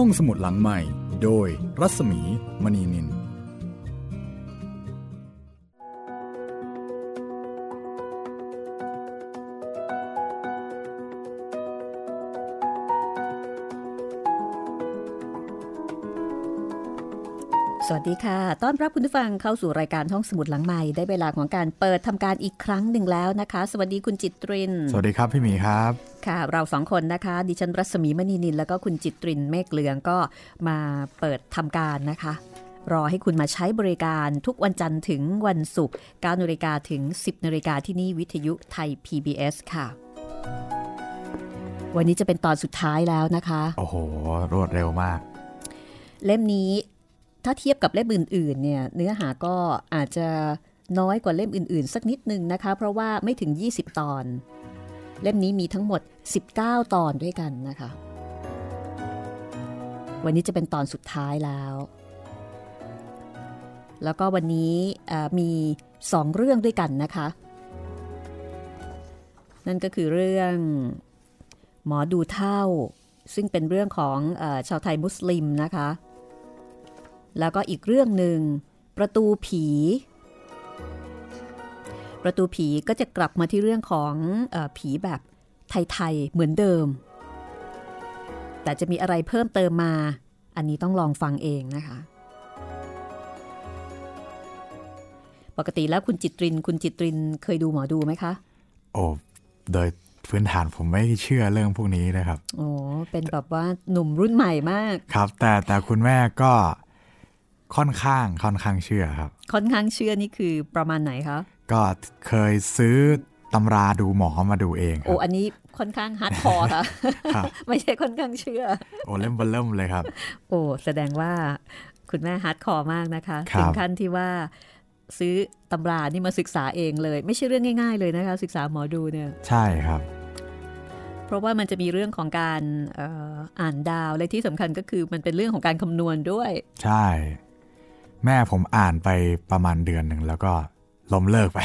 ห้องสมุดหลังใหม่ โดยรัศมีมณีนิน สวัสดีค่ะ ต้อนรับคุณผู้ฟังเข้าสู่รายการห้องสมุดหลังใหม่ ได้เวลาของการเปิดทำการอีกครั้งหนึ่งแล้วนะคะ สวัสดีคุณจิตริน สวัสดีครับพี่หมีครับ ค่ะ เราสองคนนะคะ ดิฉันรัศมีมณีนิน แล้วก็คุณจิตรินเมฆเหลืองก็มาเปิดทำการนะคะ รอให้คุณมาใช้บริการทุกวันจันทร์ถึงวันศุกร์9นาฬิกาถึง 10นาฬิกาที่นี่วิทยุไทย PBS ค่ะ วันนี้จะเป็นตอนสุดท้ายแล้วนะคะ โอ้โห รวดเร็วมาก เล่มนี้ถ้าเทียบกับเล่มอื่นๆเนี่ยเนื้อหาก็อาจจะน้อยกว่าเล่มอื่นๆ สักนิดนึงนะคะ เพราะว่าไม่ถึง 20 ตอน เล่มนี้มีทั้งหมด 19 ตอนด้วยกันนะคะ วันนี้จะเป็นตอนสุดท้ายแล้ว แล้วก็วันนี้มีสองเรื่องด้วยกันนะคะ นั่นก็คือเรื่องหมอดูเท่า ซึ่งเป็นเรื่องของอชาวไทยมุสลิมนะคะ แล้วก็อีกเรื่องหนึ่งประตูผี ประตูผีก็จะกลับมาที่เรื่องของอผีแบบไทยๆเหมือนเดิม แต่จะมีอะไรเพิ่มเติมมา อันนี้ต้องลองฟังเองนะคะ ปกติแล้วคุณจิตริน คุณจิตรินเคยดูหมอดูไหมคะ โอ้โดยพื้นฐานผมไม่เชื่อเรื่องพวกนี้นะครับ โอ้เป็นแบบว่าหนุ่มรุ่นใหม่มาก ครับ แต่แต่คุณแม่ก็ค่อนข้างค่อนข้างเชื่อครับ ค่อนข้างเชื่อนี่คือประมาณไหนคะ ก็เคยซื้อตำราดูหมอมาดูเองโอ้อันนี้ค่อนข้าง hardcore ค่ะ ไม่ใช่ค่อนข้างเชื่อ โอ้เล่มเบ้อเริ่มเลยครับ โอ้แสดงว่าคุณแม่ hardcore มากนะคะถึงขั้นที่ว่าซื้อตำรานี่มาศึกษาเองเลย ไม่ใช่เรื่องง่าย ๆ เลยนะคะ ศึกษาหมอดูเนี่ย ใช่ครับ เพราะว่ามันจะมีเรื่องของการอ่านดาวและที่สำคัญก็คือมันเป็นเรื่องของการคำนวณด้วย ใช่ แม่ผมอ่านไปประมาณเดือนหนึ่งแล้วก็ ล้มเลิกไป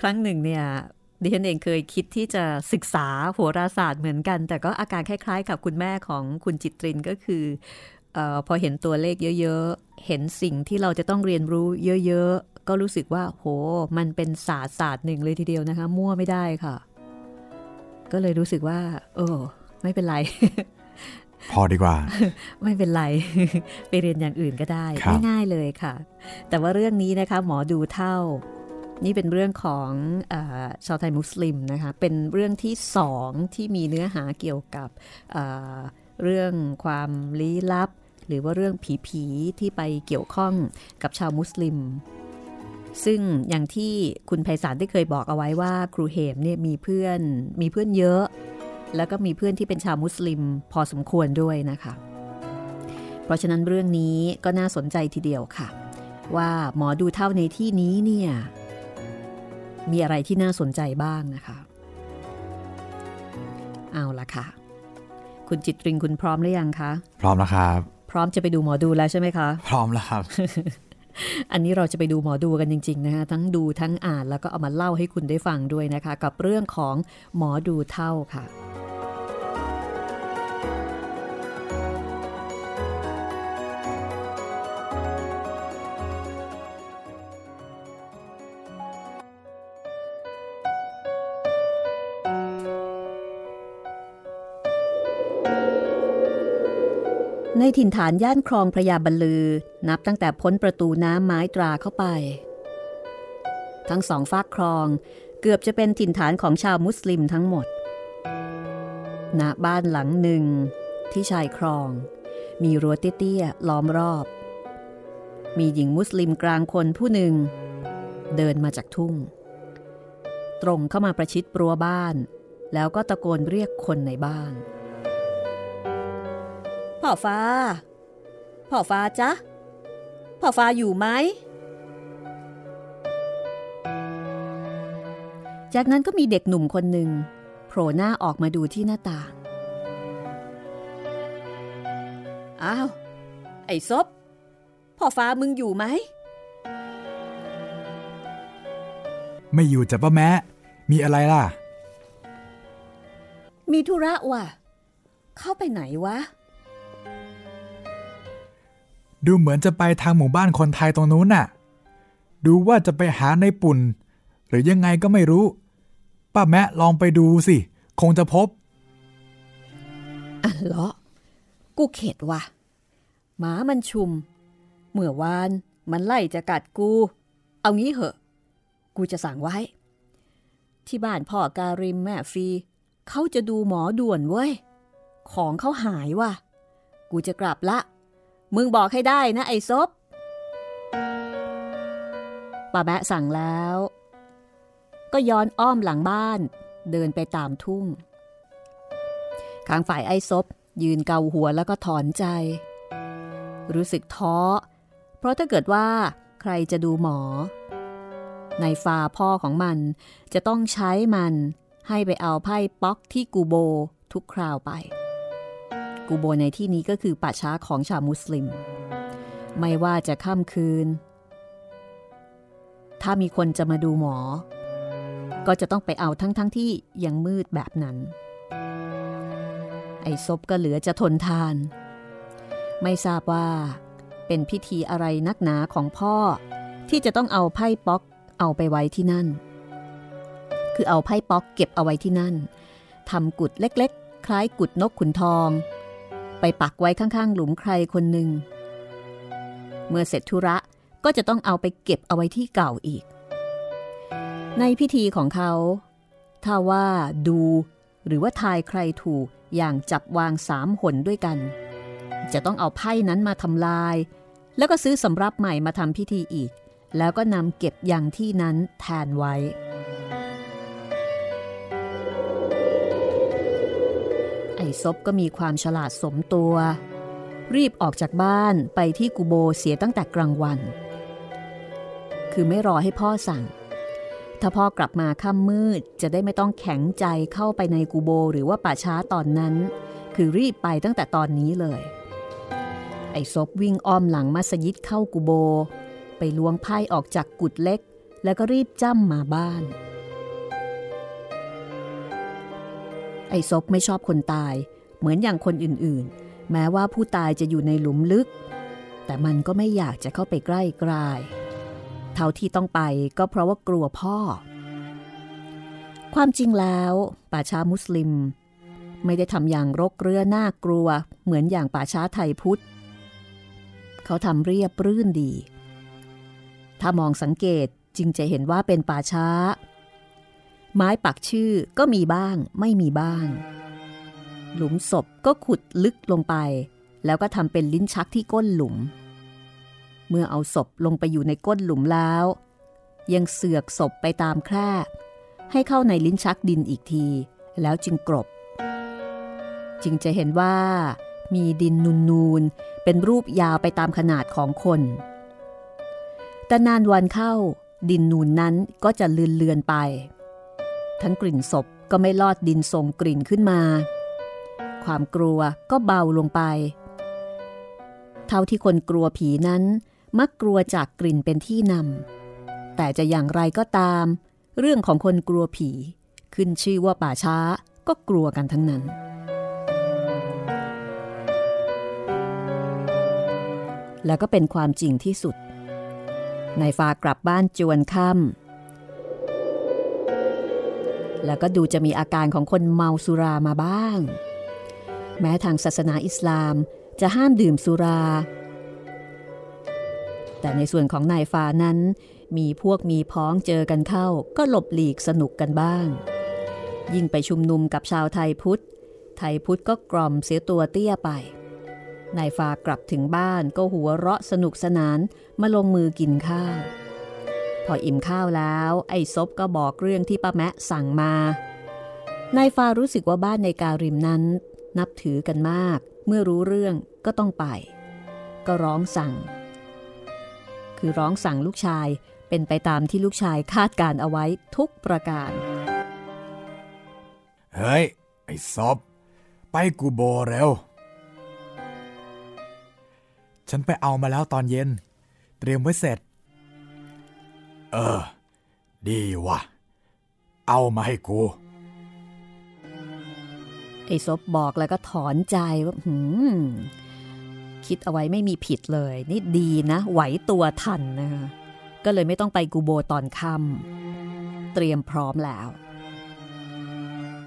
ครั้งหนึ่งเนี่ยดิฉันเองเคยคิดที่จะศึกษาโหราศาสตร์เหมือนกัน แต่ก็อาการคล้ายๆ กับคุณแม่ของคุณจิตรินก็คืออพอเห็นตัวเลขเยอะๆ เห็นสิ่งที่เราจะต้องเรียนรู้เยอะๆ ก็รู้สึกว่า โห มันเป็นศาสตร์ศาสตร์หนึ่งเลยทีเดียวนะคะ มั่วไม่ได้ค่ะ ก็เลยรู้สึกว่า เออ ไม่เป็นไร พอดีกว่า ไม่เป็นไร ไปเรียนอย่างอื่นก็ได้ ง่ายๆเลยค่ะ แต่ว่าเรื่องนี้นะคะหมอดูเท่า นี่เป็นเรื่องของอชาวไทยมุสลิมนะคะ เป็นเรื่องที่สองที่มีเนื้อหาเกี่ยวกับเรื่องความลี้ลับ หรือว่าเรื่องผีๆที่ไปเกี่ยวข้องกับชาวมุสลิมซึ่งอย่างที่คุณไพศาลได้เคยบอกเอาไว้ว่าครูเหมเนี่ยมีเพื่อนมีเพื่อนเยอะ แล้วก็มีเพื่อนที่เป็นชาวมุสลิมพอสมควรด้วยนะคะ เพราะฉะนั้นเรื่องนี้ก็น่าสนใจทีเดียวค่ะ ว่าหมอดูเท่าในที่นี้เนี่ยมีอะไรที่น่าสนใจบ้างนะคะ เอาละค่ะ คุณจิตริงคุณพร้อมหรือยังคะ พร้อมแล้วครับ พร้อมจะไปดูหมอดูแล้วใช่ไหมคะ พร้อมแล้วครับ อันนี้เราจะไปดูหมอดูกันจริง ๆ นะคะทั้งดูทั้งอ่านแล้วก็เอามาเล่าให้คุณได้ฟังด้วยนะคะ กับเรื่องของหมอดูเท่าค่ะ ในถิ่นฐานย่านคลองพระยาบรรลือ นับตั้งแต่พ้นประตูน้ำไม้ตราเข้าไป ทั้งสองฝากคลองเกือบจะเป็นถิ่นฐานของชาวมุสลิมทั้งหมด ณ บ้านหลังหนึ่งที่ชายคลอง มีรั้วเตี้ยๆล้อมรอบ มีหญิงมุสลิมกลางคนผู้หนึ่ง เดินมาจากทุ่ง ตรงเข้ามาประชิดรั้วบ้าน แล้วก็ตะโกนเรียกคนในบ้าน พ่อฟ้า พ่อฟ้าจ๊ะ พ่อฟ้าอยู่ไหม จากนั้นก็มีเด็กหนุ่มคนหนึ่งโผล่หน้าออกมาดูที่หน้าต่าง อ้าว ไอ้ซบพ่อฟ้ามึงอยู่ไหม ไม่อยู่จ้ะป้าแม่มีอะไรล่ะ มีธุระว่ะ เข้าไปไหนวะ ดูเหมือนจะไปทางหมู่บ้านคนไทยตรงนู้นน่ะ ดูว่าจะไปหาในปุ่น หรือยังไงก็ไม่รู้ ป้าแมะลองไปดูสิ คงจะพบอันเหรอกูเข็ดว่ะ หมามันชุม เมื่อวานมันไล่จะกัดกู เอางี้เหอะ กูจะสั่งไว้ ที่บ้านพ่อการิมแม่ฟี เขาจะดูหมอด่วนเว้ย ของเขาหายว่ะ กูจะกลับละ มึงบอกให้ได้นะไอ้ซบป้าแบะสั่งแล้ว ก็ย้อนอ้อมหลังบ้าน เดินไปตามทุ่งข้างฝ่ายไอ้ซบยืนเกาหัวแล้วก็ถอนใจ รู้สึกท้อ เพราะถ้าเกิดว่าใครจะดูหมอ ในฟาพ่อของมันจะต้องใช้มันให้ไปเอาไพ่ป๊อกที่กูโบทุกคราวไป กูโบในที่นี้ก็คือป่าช้าของชาวมุสลิม ไม่ว่าจะค่ำคืน ถ้ามีคนจะมาดูหมอ ก็จะต้องไปเอาทั้งๆทที่ยังมืดแบบนั้น ไอ้ซบก็เหลือจะทนทาน ไม่ทราบว่า เป็นพิธีอะไรนักหนาของพ่อที่จะต้องเอาไพ่ป๊อกเอาไปไว้ที่นั่น คือเอาไพ่ป๊อกเก็บเอาไว้ที่นั่นทำกุดเล็กๆ คล้ายกุดนกขุนทอง ไปปักไว้ข้างๆ หลุมใครคนหนึ่ง เมื่อเสร็จธุระก็จะต้องเอาไปเก็บเอาไว้ที่เก่าอีก ในพิธีของเขา ถ้าว่าดูหรือว่าทายใครถูกอย่างจับวางสามหนด้วยกัน จะต้องเอาไพ่นั้นมาทำลาย แล้วก็ซื้อสำรับใหม่มาทำพิธีอีก แล้วก็นำเก็บอย่างที่นั้นแทนไว้ ซบก็มีความฉลาดสมตัว รีบออกจากบ้านไปที่กูโบเสียตั้งแต่กลางวัน คือไม่รอให้พ่อสั่ง ถ้าพ่อกลับมาค่ำมืดจะได้ไม่ต้องแข็งใจเข้าไปในกูโบหรือว่าป่าช้าตอนนั้น คือรีบไปตั้งแต่ตอนนี้เลย ไอ้ซบวิ่งอ้อมหลังมัสยิดเข้ากูโบ ไปล้วงไพ่ออกจากกุดเล็ก แล้วก็รีบจ้ำมาบ้าน ไอ้ซบไม่ชอบคนตาย เหมือนอย่างคนอื่นๆ แม้ว่าผู้ตายจะอยู่ในหลุมลึก แต่มันก็ไม่อยากจะเข้าไปใกล้กลาย เท่าที่ต้องไปก็เพราะว่ากลัวพ่อ ความจริงแล้วป่าช้ามุสลิม ไม่ได้ทำอย่างรกเรือน่ากลัว เหมือนอย่างป่าช้าไทยพุทธ เขาทำเรียบรื่นดี ถ้ามองสังเกตจึงจะเห็นว่าเป็นป่าช้า ไม้ปักชื่อก็มีบ้างไม่มีบ้าง หลุมศพก็ขุดลึกลงไป แล้วก็ทำเป็นลิ้นชักที่ก้นหลุม เมื่อเอาศพลงไปอยู่ในก้นหลุมแล้ว ยังเสือกศพไปตามแคร่ให้เข้าในลิ้นชักดินอีกที แล้วจึงกรบ จึงจะเห็นว่า มีดินนูนๆเป็นรูปยาวไปตามขนาดของคน แต่นานวันเข้า ดินนูนนั้นก็จะเลือนเลือนไป ทั้งกลิ่นศพก็ไม่ลอดดินส่งกลิ่นขึ้นมา ความกลัวก็เบาลงไป เท่าที่คนกลัวผีนั้น มักกลัวจากกลิ่นเป็นที่นำแต่จะอย่างไรก็ตาม เรื่องของคนกลัวผี ขึ้นชื่อว่าป่าช้าก็กลัวกันทั้งนั้น แล้วก็เป็นความจริงที่สุดในฟ้ากลับบ้านจวนค่ำ แล้วก็ดูจะมีอาการของคนเมาสุรามาบ้าง แม้ทางศาสนาอิสลามจะห้ามดื่มสุรา แต่ในส่วนของนายฟ้านั้น มีพวกมีพ้องเจอกันเข้า ก็หลบหลีกสนุกกันบ้าง ยิ่งไปชุมนุมกับชาวไทยพุทธ ไทยพุทธก็กล่อมเสียตัวเตี้ยไปนายฟ้ากลับถึงบ้านก็หัวเราะสนุกสนานมาลงมือกินข้าว พออิ่มข้าวแล้ว ไอ้ซบก็บอกเรื่องที่ป้าแมะสั่งมานายฟารู้สึกว่าบ้านในการิมนั้น นับถือกันมาก เมื่อรู้เรื่องก็ต้องไป ก็ร้องสั่ง คือร้องสั่งลูกชายเป็นไปตามที่ลูกชายคาดการเอาไว้ทุกประการ เฮ้ย ไอ้ซบไปกูโบเร็ว ฉันไปเอามาแล้วตอนเย็น เตรียมไว้เสร็จ เออ ดีวะ เอามาให้กู ไอ้ซบบอกแล้วก็ถอนใจว่าหืมคิดเอาไว้ไม่มีผิดเลย นี่ดีนะ ไหวตัวทันนะคะก็เลยไม่ต้องไปกูโบตอนค่ำเตรียมพร้อมแล้ว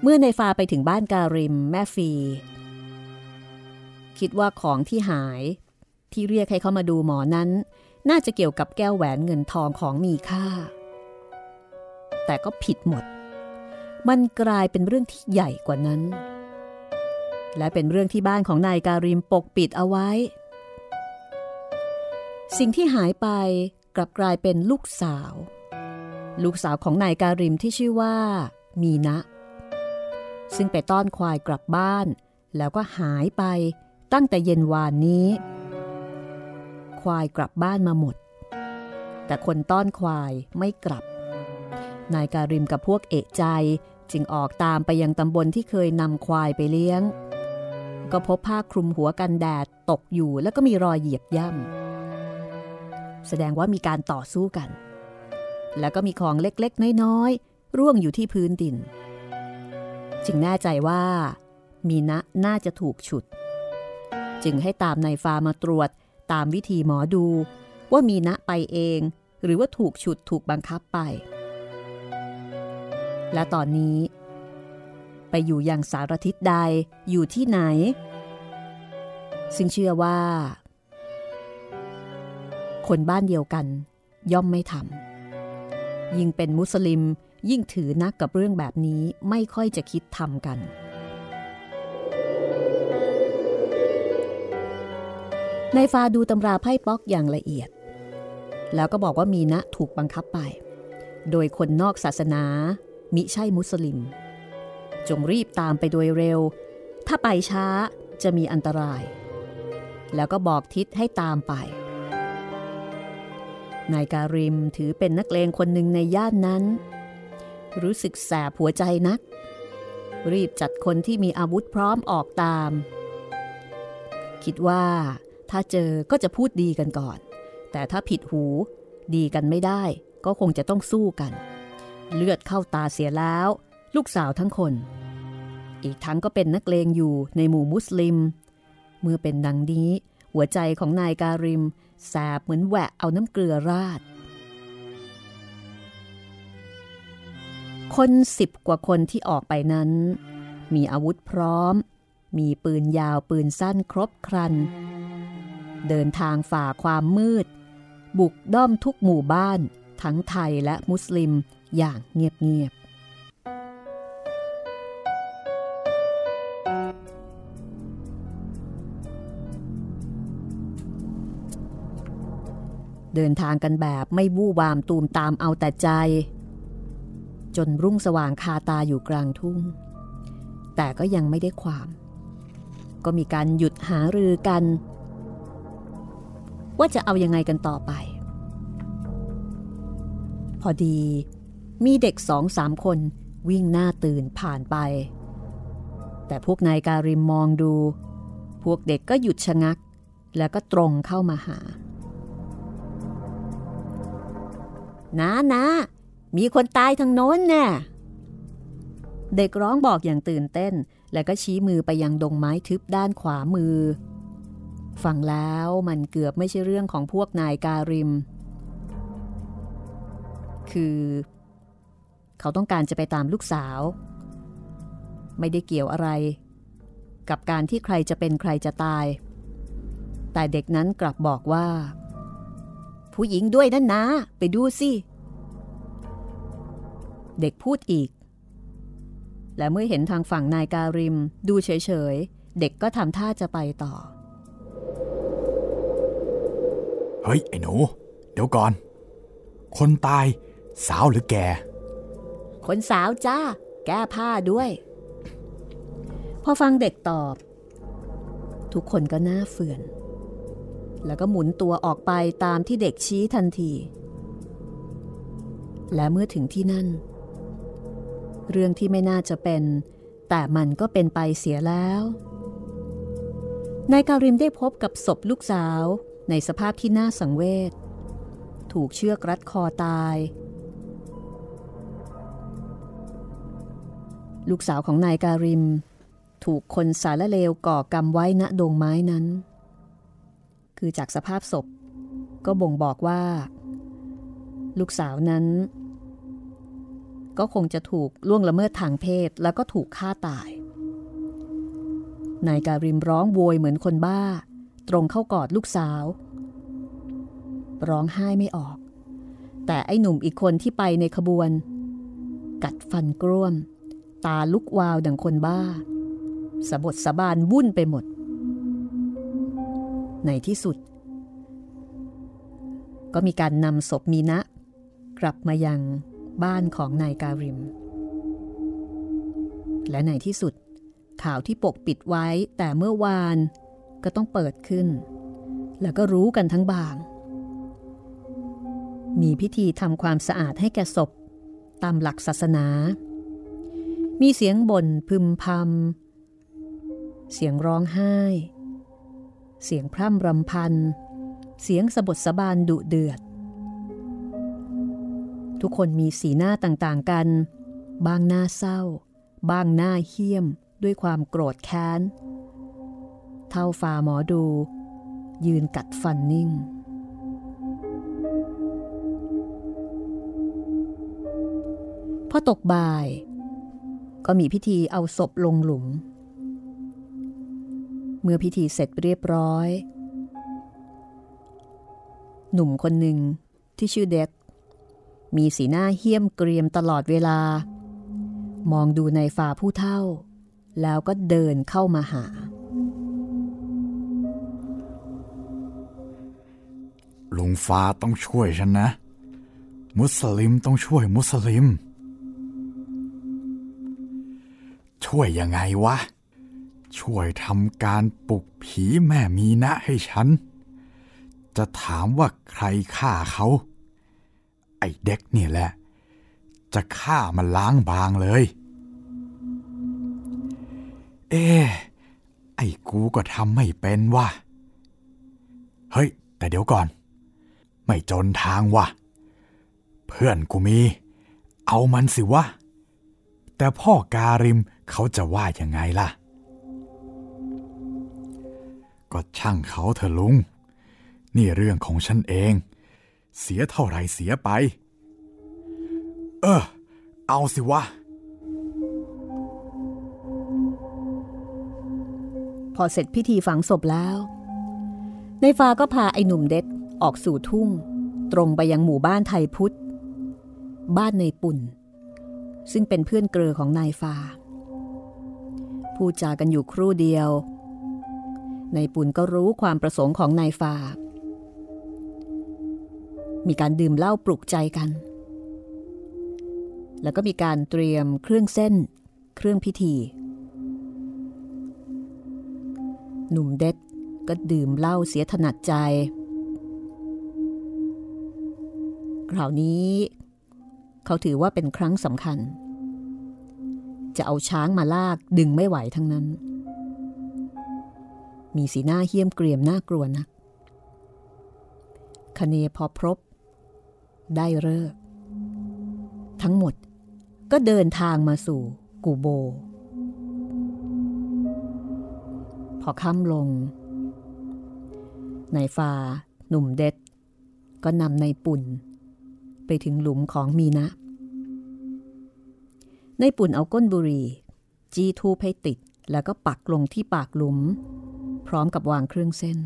เมื่อในฟาไปถึงบ้านการิมแม่ฟี คิดว่าของที่หายที่เรียกให้เขามาดูหมอนั้น น่าจะเกี่ยวกับแก้วแหวนเงินทองของมีค่า แต่ก็ผิดหมด มันกลายเป็นเรื่องที่ใหญ่กว่านั้น และเป็นเรื่องที่บ้านของนายการิมปกปิดเอาไว้ สิ่งที่หายไปกลับกลายเป็นลูกสาว ลูกสาวของนายการิมที่ชื่อว่า มีนะ ซึ่งไปต้อนควายกลับบ้าน แล้วก็หายไปตั้งแต่เย็นวานนี้ ควายกลับบ้านมาหมด แต่คนต้อนควายไม่กลับ นายการิมกับพวกเอะใจจึงออกตามไปยังตำบลที่เคยนำควายไปเลี้ยง ก็พบผ้าคลุมหัวกันแดดตกอยู่แล้วก็มีรอยเหยียบย่ำแสดงว่ามีการต่อสู้กัน แล้วก็มีของเล็กๆ น้อยๆ ร่วงอยู่ที่พื้นดิน จึงแน่ใจว่ามีนะน่าจะถูกฉุด จึงให้ตามนายฟ้ามาตรวจ ตามวิธีหมอดู ว่ามีนะไปเอง หรือว่าถูกฉุดถูกบังคับไป และตอนนี้ ไปอยู่อย่างสารทิศใดอยู่ที่ไหน ซึ่งเชื่อว่า คนบ้านเดียวกันย่อมไม่ทำยิ่งเป็นมุสลิมยิ่งถือนักกับเรื่องแบบนี้ไม่ค่อยจะคิดทำกัน นายฟาดูตำราไพ่ป๊อกอย่างละเอียด แล้วก็บอกว่ามีนะถูกบังคับไป โดยคนนอกศาสนามิใช่มุสลิม จงรีบตามไปโดยเร็ว ถ้าไปช้าจะมีอันตราย แล้วก็บอกทิศให้ตามไปนายการิมถือเป็นนักเลงคนหนึ่งในย่านนั้น รู้สึกแสบหัวใจนัก รีบจัดคนที่มีอาวุธพร้อมออกตาม คิดว่า ถ้าเจอก็จะพูดดีกันก่อน แต่ถ้าผิดหูดีกันไม่ได้ ก็คงจะต้องสู้กัน เลือดเข้าตาเสียแล้ว ลูกสาวทั้งคน อีกทั้งก็เป็นนักเลงอยู่ในหมู่มุสลิม เมื่อเป็นดังนี้ หัวใจของนายการิมแสบเหมือนแหวะเอาน้ำเกลือราด คนสิบกว่าคนที่ออกไปนั้น มีอาวุธพร้อม มีปืนยาวปืนสั้นครบครัน เดินทางฝ่าความมืด บุกด้อมทุกหมู่บ้านทั้งไทยและมุสลิมอย่างเงียบๆเดินทางกันแบบไม่วู่วามตูมตามเอาแต่ใจ จนรุ่งสว่างคาตาอยู่กลางทุ่ง แต่ก็ยังไม่ได้ความ ก็มีการหยุดหารือกัน ว่าจะเอายังไงกันต่อไป พอดีมีเด็กสองสามคนวิ่งหน้าตื่นผ่านไป แต่พวกนายการิมมองดู พวกเด็กก็หยุดชะงัก แล้วก็ตรงเข้ามาหานะนะมีคนตายทางโน้นแน่เด็กร้องบอกอย่างตื่นเต้น แล้วก็ชี้มือไปยังดงไม้ทึบด้านขวามือ ฟังแล้วมันเกือบไม่ใช่เรื่องของพวกนายการิม คือ เขาต้องการจะไปตามลูกสาว ไม่ได้เกี่ยวอะไร กับการที่ใครจะเป็นใครจะตาย แต่เด็กนั้นกลับบอกว่า ผู้หญิงด้วยนั่นนะ ไปดูสิ เด็กพูดอีก และเมื่อเห็นทางฝั่งนายการิม ดูเฉยๆ เด็กก็ทำท่าจะไปต่อ เฮ้ย ไอ้หนู เดี๋ยวก่อน คนตาย สาวหรือแกคนสาวจ้า แก้ผ้าด้วย พอฟังเด็กตอบ ทุกคนก็หน้าเฟื่อน แล้วก็หมุนตัวออกไปตามที่เด็กชี้ทันที และเมื่อถึงที่นั่น เรื่องที่ไม่น่าจะเป็น แต่มันก็เป็นไปเสียแล้วนายการิมได้พบกับศพลูกสาว ในสภาพที่น่าสังเวช ถูกเชือกรัดคอตาย ลูกสาวของนายการิม ถูกคนสารเลวก่อกรรมไว้ณดงไม้นั้น คือจากสภาพศพ ก็บ่งบอกว่า ลูกสาวนั้น ก็คงจะถูกล่วงละเมิดทางเพศแล้วก็ถูกฆ่าตายนายการิมร้องโวยเหมือนคนบ้า ตรงเข้ากอดลูกสาว ร้องไห้ไม่ออก แต่ไอ้หนุ่มอีกคนที่ไปในขบวน กัดฟันกร่วม ตาลุกวาวดังคนบ้า สะบดสะบานวุ่นไปหมด ในที่สุด ก็มีการนำศพมีนะ กลับมายังบ้านของนายการิม และในที่สุดข่าวที่ปกปิดไว้แต่เมื่อวาน ก็ต้องเปิดขึ้น แล้วก็รู้กันทั้งบาง มีพิธีทำความสะอาดให้แก่ศพ ตามหลักศาสนา มีเสียงบ่นพึมพำเสียงร้องไห้ เสียงพร่ำรำพัน เสียงสะบดสะบานดุเดือด ทุกคนมีสีหน้าต่างๆกัน บางหน้าเศร้า บางหน้าเหี้ยมด้วยความโกรธแค้น เท่าฝ่าหมอดู ยืนกัดฟันนิ่ง พอตกบ่าย ก็มีพิธีเอาศพลงหลุม เมื่อพิธีเสร็จเรียบร้อย หนุ่มคนหนึ่งที่ชื่อเด็กมีสีหน้าเหี้ยมเกรียมตลอดเวลา มองดูในฝ่าผู้เท่า แล้วก็เดินเข้ามาหา ลุงฟ้าต้องช่วยฉันนะ มุสลิมต้องช่วยมุสลิม ช่วยยังไงวะ ช่วยทำการปลุกผีแม่มีนะให้ฉัน จะถามว่าใครฆ่าเขา ไอ้เด็กนี่แหละ จะฆ่ามันล้างบางเลย เอ๊ไอ้กูก็ทำไม่เป็นว่ะ เฮ้ย แต่เดี๋ยวก่อน ไม่จนทางวะเพื่อนกูมี เอามันสิวะ แต่พ่อการิมเขาจะว่ายังไงล่ะ ก็ช่างเขาเถอะลุง นี่เรื่องของฉันเอง เสียเท่าไรเสียไป เออ เอาสิวะพอเสร็จพิธีฝังศพแล้ว ในฟ้าก็พาไอ้หนุ่มเด็ด ออกสู่ทุ่ง ตรงไปยังหมู่บ้านไทยพุทธ บ้านในปุ่น ซึ่งเป็นเพื่อนเกลือของนายฟ้าพูดจากันอยู่ครู่เดียวในปุ่นก็รู้ความประสงค์ของนายฟ้ามีการดื่มเหล้าปลุกใจกัน แล้วก็มีการเตรียมเครื่องเส้น เครื่องพิธี หนุ่มเด็ดก็ดื่มเหล้าเสียถนัดใจ คราวนี้ เขาถือว่าเป็นครั้งสำคัญ จะเอาช้างมาลากดึงไม่ไหวทั้งนั้น มีสีหน้าเหี้ยมเกรียมน่ากลัวนะคเนพอพรบ ได้เลิก ทั้งหมดก็เดินทางมาสู่กูโบ พอค่ำลงนายฟ้าหนุ่มเด็ด ก็นำในปุ่น ไปถึงหลุมของมีนะ ในปุ่นเอาก้นบุรีจี้ทูบให้ติดแล้วก็ปักลงที่ปากหลุม พร้อมกับวางเครื่องเส้น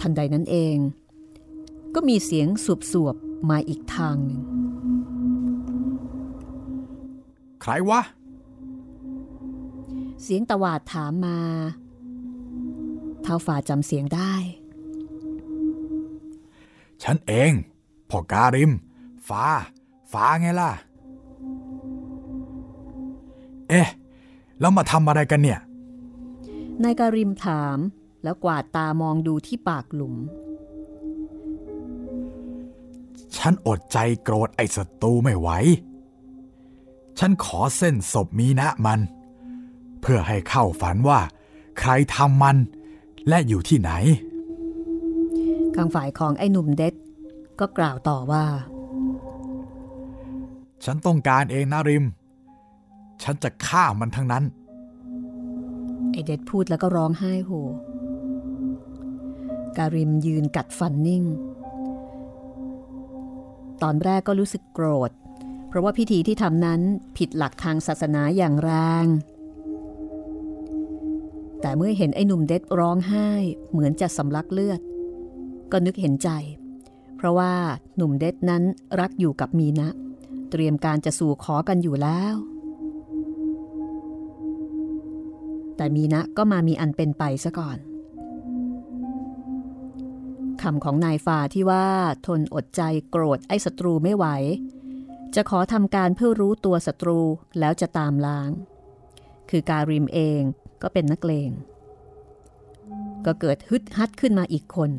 ทันใดนั้นเอง ก็มีเสียงสวบๆมาอีกทางหนึ่งใครวะ เสียงตวาดถามมา เท้าฝ่าจำเสียงได้ ฉันเองพ่อการิม ฟ้า ฟ้าไงล่ะ เอ๊ะ แล้วมาทำอะไรกันเนี่ย นายการิมถามแล้วกวาดตามองดูที่ปากหลุม ฉันอดใจโกรธไอ้ศัตรูไม่ไหว ฉันขอเส้นศพมีนะมัน เพื่อให้เข้าฝันว่า ใครทำมันและอยู่ที่ไหนข้างฝ่ายของไอ้หนุ่มเด็ด ก็กล่าวต่อว่า ฉันต้องการเองนะริม ฉันจะฆ่ามันทั้งนั้น ไอเด็ดพูดแล้วก็ร้องไห้โห การิมยืนกัดฟันนิ่ง ตอนแรกก็รู้สึกโกรธ เพราะว่าพิธีที่ทำนั้นผิดหลักทางศาสนาอย่างแรงแต่เมื่อเห็นไอ้หนุ่มเด็ดร้องไห้เหมือนจะสำลักเลือด ก็นึกเห็นใจ เพราะว่าหนุ่มเด็ดนั้นรักอยู่กับมีนะ เตรียมการจะสู่ขอกันอยู่แล้ว แต่มีนะก็มามีอันเป็นไปซะก่อนคำของนายฟาที่ว่าทนอดใจโกรธไอ้ศัตรูไม่ไหว จะขอทำการเพื่อรู้ตัวศัตรูแล้วจะตามล้าง คือการิมเองก็เป็นนักเลง ก็เกิดฮึดฮัดขึ้นมาอีกคน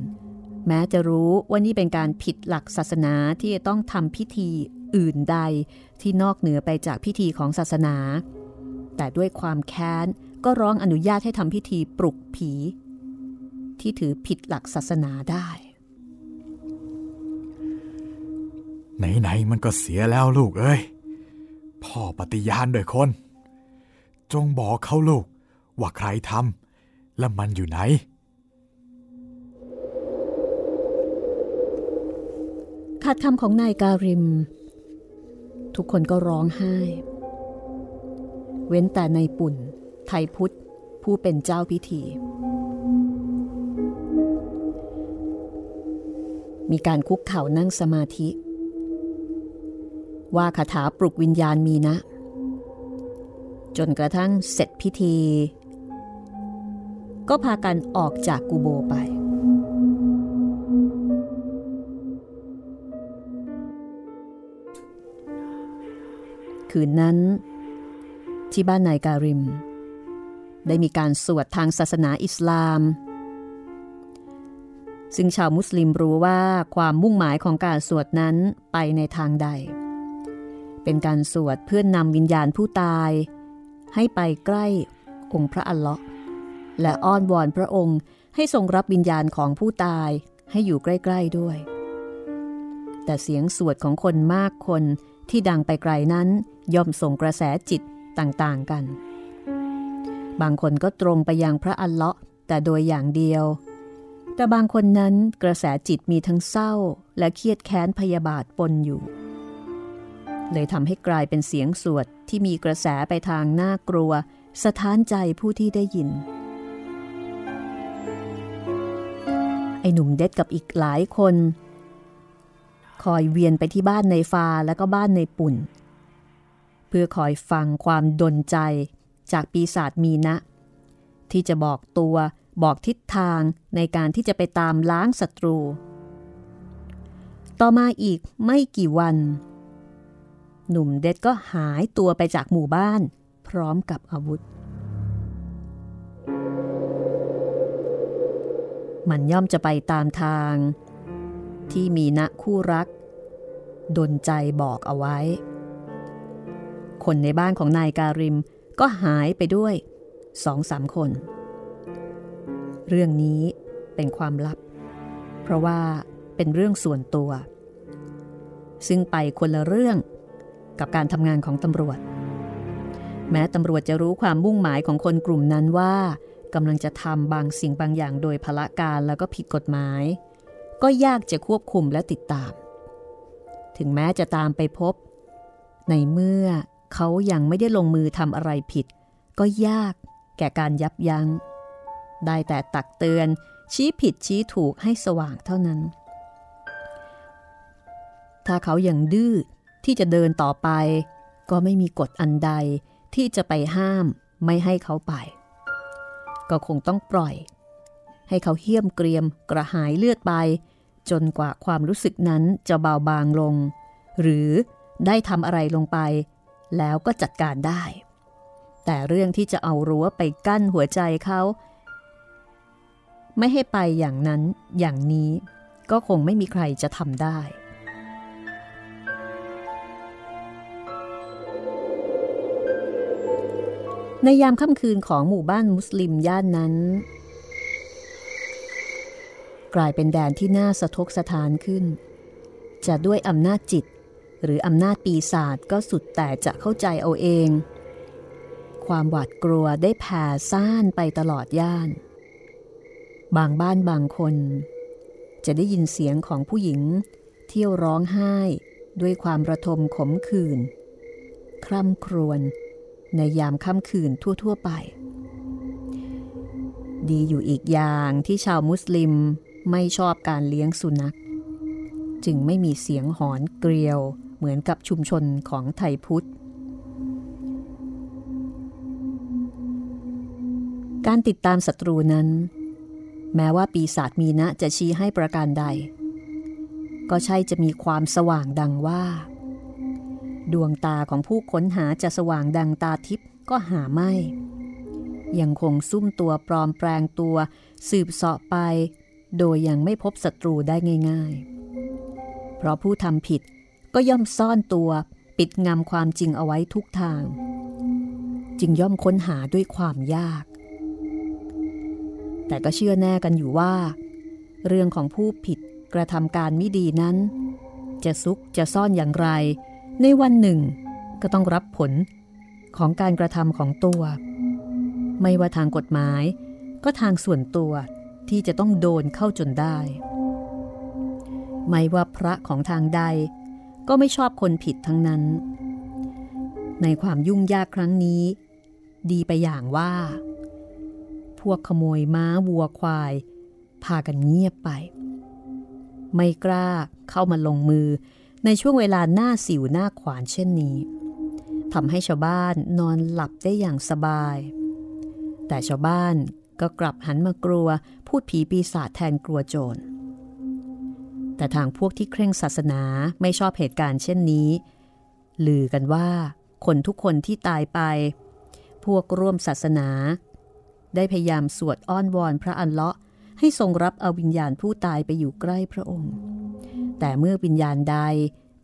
แม้จะรู้ว่านี่เป็นการผิดหลักศาสนาที่จะต้องทำพิธีอื่นใดที่นอกเหนือไปจากพิธีของศาสนา แต่ด้วยความแค้นก็ร้องอนุญาตให้ทำพิธีปลุกผี ที่ถือผิดหลักศาสนาได้ ไหนๆมันก็เสียแล้วลูกเอ้ย พ่อปฏิญาณโดยคน จงบอกเขาลูกว่าใครทำและมันอยู่ไหน ขาดคำของนายการิม ทุกคนก็ร้องไห้ เว้นแต่ในปุ่น ไทยพุทธ ผู้เป็นเจ้าพิธี มีการคุกเข่านั่งสมาธิ ว่าคาถาปลุกวิญญาณมีนะ จนกระทั่งเสร็จพิธี ก็พากันออกจากกูโบไป คืนนั้น ที่บ้านนายการิม ได้มีการสวดทางศาสนาอิสลาม ซึ่งชาวมุสลิมรู้ว่าความมุ่งหมายของการสวดนั้นไปในทางใด เป็นการสวดเพื่อนนำวิญญาณผู้ตาย ให้ไปใกล้องค์พระอัลเลาะห์และอ้อนวอนพระองค์ให้ทรงรับวิญญาณของผู้ตายให้อยู่ใกล้ ๆด้วย แต่เสียงสวดของคนมากคน ที่ดังไปไกลนั้นย่อมส่งกระแสจิตต่างๆกัน บางคนก็ตรงไปยังพระอัลเลาะห์แต่โดยอย่างเดียว แต่บางคนนั้นกระแสจิตมีทั้งเศร้าและเครียดแค้นพยาบาทปนอยู่ เลยทำให้กลายเป็นเสียงสวดที่มีกระแสไปทางน่ากลัว สะท้านใจผู้ที่ได้ยิน ไอ้หนุ่มเด็ดกับอีกหลายคน คอยเวียนไปที่บ้านในฟาและก็บ้านในปุ่น เพื่อคอยฟังความดนใจจากปีศาจมีนะ ที่จะบอกตัวบอกทิศทางในการที่จะไปตามล้างศัตรู ต่อมาอีกไม่กี่วัน หนุ่มเด็ดก็หายตัวไปจากหมู่บ้าน พร้อมกับอาวุธ มันย่อมจะไปตามทาง ที่มีณคู่รัก ดนใจบอกเอาไว้ คนในบ้านของนายการิมก็หายไปด้วยสองสามคน เรื่องนี้เป็นความลับ เพราะว่าเป็นเรื่องส่วนตัว ซึ่งไปคนละเรื่องกับการทำงานของตำรวจ แม้ตำรวจจะรู้ความมุ่งหมายของคนกลุ่มนั้นว่ากำลังจะทำบางสิ่งบางอย่างโดยพละการแล้วก็ผิดกฎหมาย ก็ยากจะควบคุมและติดตาม ถึงแม้จะตามไปพบ ในเมื่อเขายังไม่ได้ลงมือทำอะไรผิด ก็ยากแก่การยับยัง้ง ได้แต่ตักเตือนชี้ผิดชี้ถูกให้สว่างเท่านั้น ถ้าเขายังดื้อที่จะเดินต่อไป ก็ไม่มีกฎอันใดที่จะไปห้ามไม่ให้เขาไป ก็คงต้องปล่อย ให้เขาเหี้ยมเกรียมกระหายเลือดไป จนกว่าความรู้สึกนั้นจะเบาบางลง หรือได้ทำอะไรลงไป แล้วก็จัดการได้ แต่เรื่องที่จะเอารั้วไปกั้นหัวใจเขา ไม่ให้ไปอย่างนั้นอย่างนี้ก็คงไม่มีใครจะทำได้ในยามค่ำคืนของหมู่บ้านมุสลิมย่านนั้น กลายเป็นแดนที่น่าสะทกสะทานขึ้น จะด้วยอำนาจจิต หรืออำนาจปีศาจก็สุดแต่จะเข้าใจเอาเอง ความหวาดกลัวได้แผ่ซ่านไปตลอดย่าน บางบ้านบางคน จะได้ยินเสียงของผู้หญิง เที่ยวร้องไห้ด้วยความระทมขมขื่นคร่ำครวญในยามค่ำคืนทั่ว ๆ ไป ดีอยู่อีกอย่างที่ชาวมุสลิม ไม่ชอบการเลี้ยงสุนัข จึงไม่มีเสียงหอนเกลียวเหมือนกับชุมชนของไทยพุทธ การติดตามศัตรูนั้น แม้ว่าปีศาจมีนะจะชี้ให้ประการใด ก็ใช่จะมีความสว่างดังว่า ดวงตาของผู้ค้นหาจะสว่างดังตาทิพย์ก็หาไม่ ยังคงซุ่มตัวปลอมแปลงตัว สืบเสาะไป โดยยังไม่พบศัตรูได้ง่าย ๆ เพราะผู้ทำผิดก็ย่อมซ่อนตัวปิดงำความจริงเอาไว้ทุกทาง จึงย่อมค้นหาด้วยความยาก แต่ก็เชื่อแน่กันอยู่ว่า เรื่องของผู้ผิดกระทำการไม่ดีนั้น จะซุกจะซ่อนอย่างไร ในวันหนึ่ง ก็ต้องรับผลของการกระทำของตัว ไม่ว่าทางกฎหมายก็ทางส่วนตัว ที่จะต้องโดนเข้าจนได้ ไม่ว่าพระของทางใด ก็ไม่ชอบคนผิดทั้งนั้น ในความยุ่งยากครั้งนี้ ดีไปอย่างว่า พวกขโมยม้าวัวควาย พากันเงียบไป ไม่กล้าเข้ามาลงมือในช่วงเวลาหน้าสิวหน้าขวานเช่นนี้ทำให้ชาวบ้านนอนหลับได้อย่างสบาย แต่ชาวบ้าน ก็กลับหันมากลัว พูดผีปีศาจแทนกลัวโจร แต่ทางพวกที่เคร่งศาสนาไม่ชอบเหตุการณ์เช่นนี้ ลือกันว่า คนทุกคนที่ตายไป พวกร่วมศาสนา ได้พยายามสวดอ้อนวอนพระอันเลาะให้ทรงรับเอาวิญญาณผู้ตายไปอยู่ใกล้พระองค์ แต่เมื่อวิญญาณใด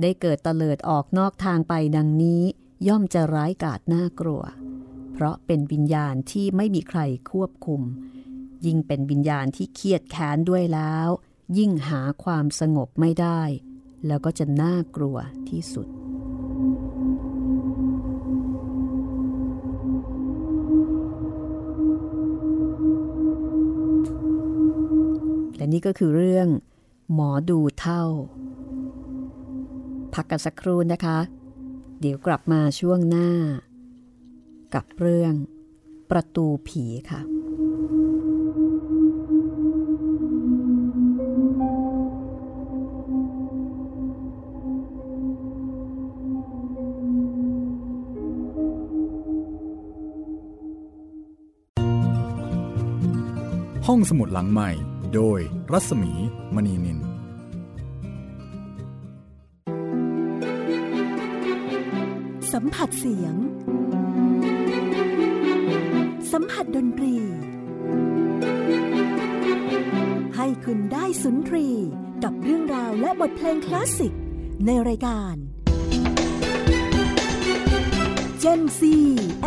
ได้เกิดตะเลิดออกนอกทางไปดังนี้ ย่อมจะร้ายกาจน่ากลัว เพราะเป็นวิญญาณที่ไม่มีใครควบคุม ยิ่งเป็นวิญญาณที่เครียดแค้นด้วยแล้ว ยิ่งหาความสงบไม่ได้ แล้วก็จะน่ากลัวที่สุดและนี่ก็คือเรื่อง หมอดูเท่า พักกันสักครู่นะคะ เดี๋ยวกลับมาช่วงหน้า กับเรื่องประตูผีค่ะ ห้องสมุดหลังใหม่ โดยรัศมีมณีนินสัมผัสเสียง สัมผัสดนตรี ให้คุณได้สุนทรีกับเรื่องราวและบทเพลงคลาสสิก ในรายการ Gen C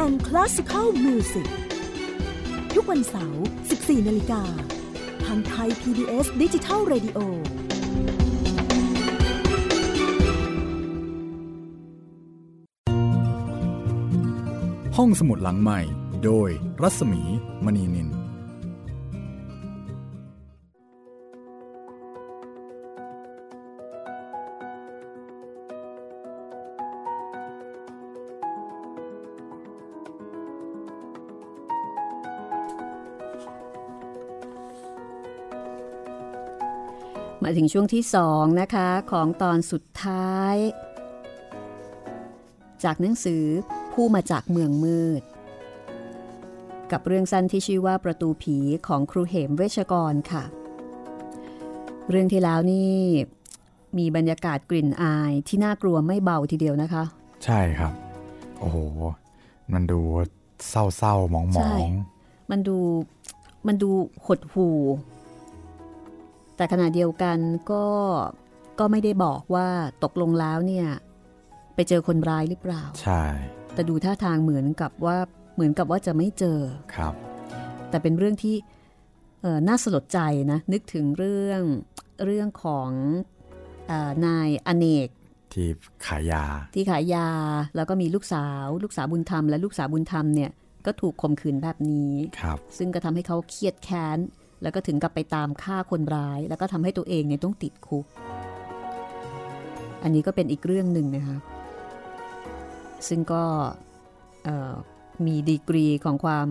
and Classical Music ทุกวันเสาร์ 14 นาฬิกา ทางไทย PBS ดิจิทัล Radio ห้องสมุดหลังใหม่ โดยรัศมีมณีนินมาถึงช่วงที่สองนะคะของตอนสุดท้าย จากหนังสือผู้มาจากเมืองมืด กับเรื่องสั้นที่ชื่อว่าประตูผีของครูเหมเวชกรค่ะ เรื่องที่แล้วนี่มีบรรยากาศกลิ่นอายที่น่ากลัวไม่เบาทีเดียวนะคะ ใช่ครับ โอ้โห มันดูเศร้าๆมองๆมันดูมันดูหดหูแต่ขณะเดียวกันก็ก็ไม่ได้บอกว่าตกลงแล้วเนี่ย ไปเจอคนร้ายหรือเปล่า ใช่ แต่ดูท่าทางเหมือนกับว่า เหมือนกับว่าจะไม่เจอครับ แต่เป็นเรื่องที่เออน่าสลดใจนะ นึกถึงเรื่องเรื่องของอนายอเนกที่ขายยา ที่ขายยาแล้วก็มีลูกสาว ลูกสาวบุญธรรมและลูกสาวบุญธรรมเนี่ยก็ถูกข่มขืนแบบนี้ครับ ซึ่งก็ทำให้เขาเครียดแค้น แล้วก็ถึงกับไปตามฆ่าคนร้าย แล้วก็ทำให้ตัวเองเนี่ยต้องติดคุก อันนี้ก็เป็นอีกเรื่องหนึ่งนะคะ ซึ่งก็ มีดีกรีของความ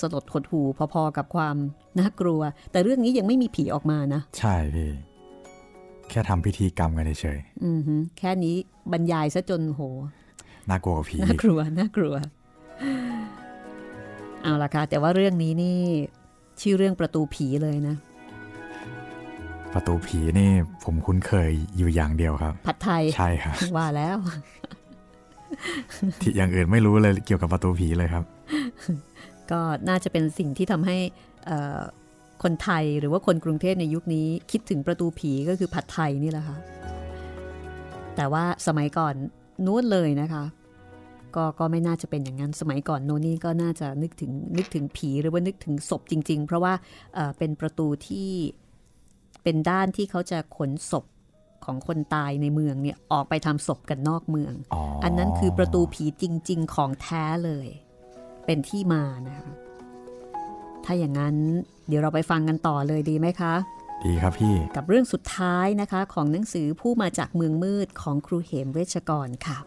สลดหดหูพอๆกับความน่ากลัว แต่เรื่องนี้ยังไม่มีผีออกมานะ ใช่พี่ แค่ทำพิธีกรรมกันเฉยอือแค่นี้บรรยายซะจนโห น่ากลัวกับผี น่ากลัว น่ากลัว เอาละค่ะ แต่ว่าเรื่องนี้นี่ ชื่อเรื่องประตูผีเลยนะ ประตูผีนี่ ผมคุ้นเคยอยู่อย่างเดียวครับ ผัดไทย ใช่ครับ ว่าแล้ว ที่อย่างอื่นไม่รู้เลยเกี่ยวกับประตูผีเลยครับ ก็น่าจะเป็นสิ่งที่ทำให้คนไทยหรือว่าคนกรุงเทพในยุคนี้ คิดถึงประตูผีก็คือผัดไทยนี่แหละค่ะ แต่ว่าสมัยก่อนนู้นเลยนะคะ ก็ก็ไม่น่าจะเป็นอย่างนั้นสมัยก่อนโน่นนี่ก็น่าจะนึกถึงนึกถึงผีหรือว่านึกถึงศพจริง ๆ เพราะว่าเป็นประตูที่เป็นด้านที่เขาจะขนศพ ของคนตายในเมืองเนี่ยออกไปทำศพกันนอกเมืองออันนั้นคือประตูผีจริง ๆ ของแท้เลย เป็นที่มานะคะถ้าอย่างนั้นเดี๋ยวเราไปฟังกันต่อเลยดีไหมคะ ดีครับพี่ กับเรื่องสุดท้ายนะคะของหนังสือผู้มาจากเมืองมืดของครูเหมเวชกรค่ะ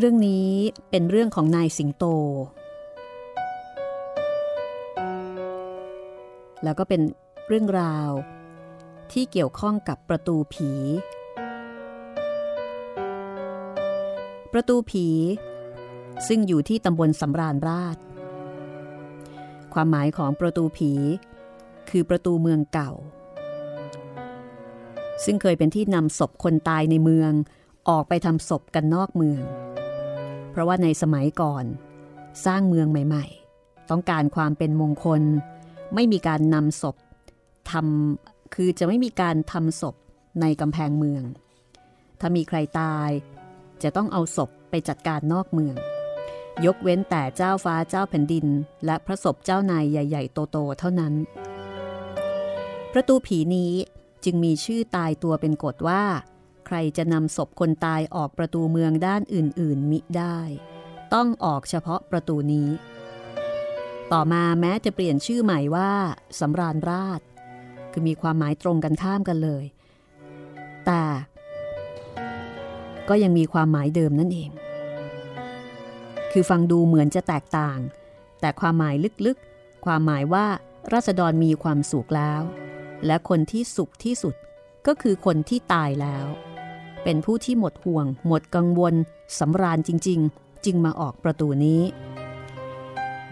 เรื่องนี้เป็นเรื่องของนายสิงโต แล้วก็เป็นเรื่องราว ที่เกี่ยวข้องกับประตูผี ประตูผี ซึ่งอยู่ที่ตำบลสำราญราช ความหมายของประตูผี คือประตูเมืองเก่า ซึ่งเคยเป็นที่นำศพคนตายในเมืองออกไปทำศพกันนอกเมือง เพราะว่าในสมัยก่อน สร้างเมืองใหม่ ๆ ต้องการความเป็นมงคล ไม่มีการนำศพทำคือจะไม่มีการทำศพในกำแพงเมือง ถ้ามีใครตาย จะต้องเอาศพไปจัดการนอกเมือง ยกเว้นแต่เจ้าฟ้าเจ้าแผ่นดิน และพระศพเจ้านายใหญ่ ๆ โตๆเท่านั้น ประตูผีนี้จึงมีชื่อตายตัวเป็นกฎว่า ใครจะนำศพคนตายออกประตูเมืองด้านอื่น ๆ มิได้ ต้องออกเฉพาะประตูนี้ ต่อมาแม้จะเปลี่ยนชื่อใหม่ว่าสำราญราช คือมีความหมายตรงกันข้ามกันเลย แต่ก็ยังมีความหมายเดิมนั่นเอง คือฟังดูเหมือนจะแตกต่าง แต่ความหมายลึกๆ ความหมายว่าราษฎรมีความสุขแล้ว และคนที่สุขที่สุดก็คือคนที่ตายแล้ว เป็นผู้ที่หมดห่วง หมดกังวลสำราญจริง ๆ จึงมาออกประตูนี้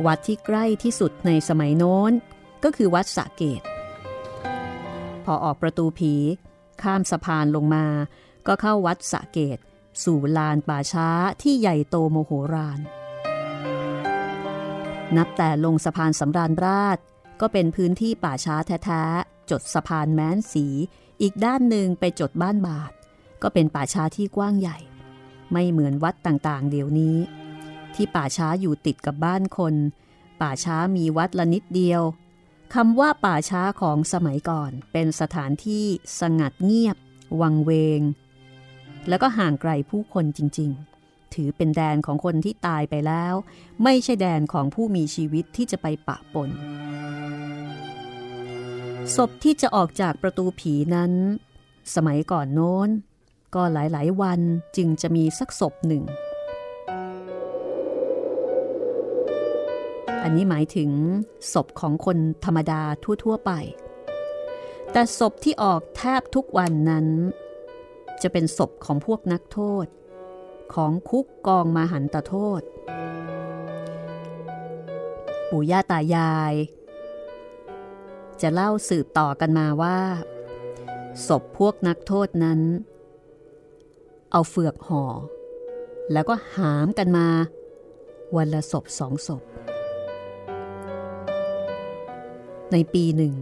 วัดที่ใกล้ที่สุดในสมัยโน้น ก็คือวัดสะเกต พอออกประตูผี ข้ามสะพานลงมา ก็เข้าวัดสะเกต สู่ลานป่าช้าที่ใหญ่โตโมโหรานนับแต่ลงสะพานสำราญราชก็เป็นพื้นที่ป่าช้าแท้ๆ จดสะพานแม้นสี อีกด้านหนึ่งไปจดบ้านบาท ก็เป็นป่าช้าที่กว้างใหญ่ ไม่เหมือนวัดต่างๆ เดี๋ยวนี้ ที่ป่าช้าอยู่ติดกับบ้านคน ป่าช้ามีวัดละนิดเดียวคำว่าป่าช้าของสมัยก่อนเป็นสถานที่สงัดเงียบ วังเวง แล้วก็ห่างไกลผู้คนจริง ๆ ถือเป็นแดนของคนที่ตายไปแล้ว ไม่ใช่แดนของผู้มีชีวิตที่จะไปปะปนศพที่จะออกจากประตูผีนั้น สมัยก่อนโน้น ก็หลายๆ วันจึงจะมีสักศพหนึ่ง อันนี้หมายถึงศพของคนธรรมดาทั่ว ๆ ไป แต่ศพที่ออกแทบทุกวันนั้น จะเป็นศพของพวกนักโทษ ของคุกกองมาหันตโทษ ปู่ย่าตายาย จะเล่าสืบต่อกันมาว่าศพพวกนักโทษนั้น เอาเฟือกห่อ แล้วก็หามกันมา วันละศพสองศพ ในปีหนึ่ง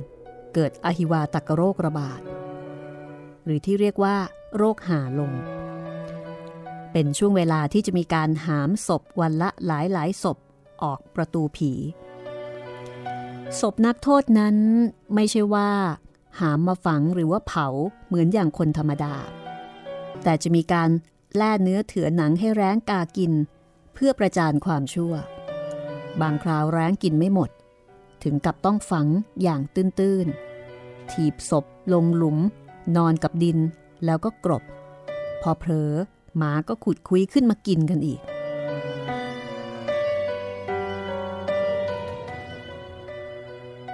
เกิดอหิวาตกโรคระบาด หรือที่เรียกว่า โรคหาลง เป็นช่วงเวลาที่จะมีการหามศพวันละหลายหลายศพออกประตูผีศพนักโทษนั้นไม่ใช่ว่า หามมาฝังหรือว่าเผาเหมือนอย่างคนธรรมดา แต่จะมีการแล่เนื้อเถือหนังให้แร้งกากิน เพื่อประจานความชั่ว บางคราวแร้งกินไม่หมด ถึงกับต้องฝังอย่างตื้นๆ ถีบศพลงหลุม นอนกับดินแล้วก็กรบ พอเผลอหมาก็ขุดคุยขึ้นมากินกันอีก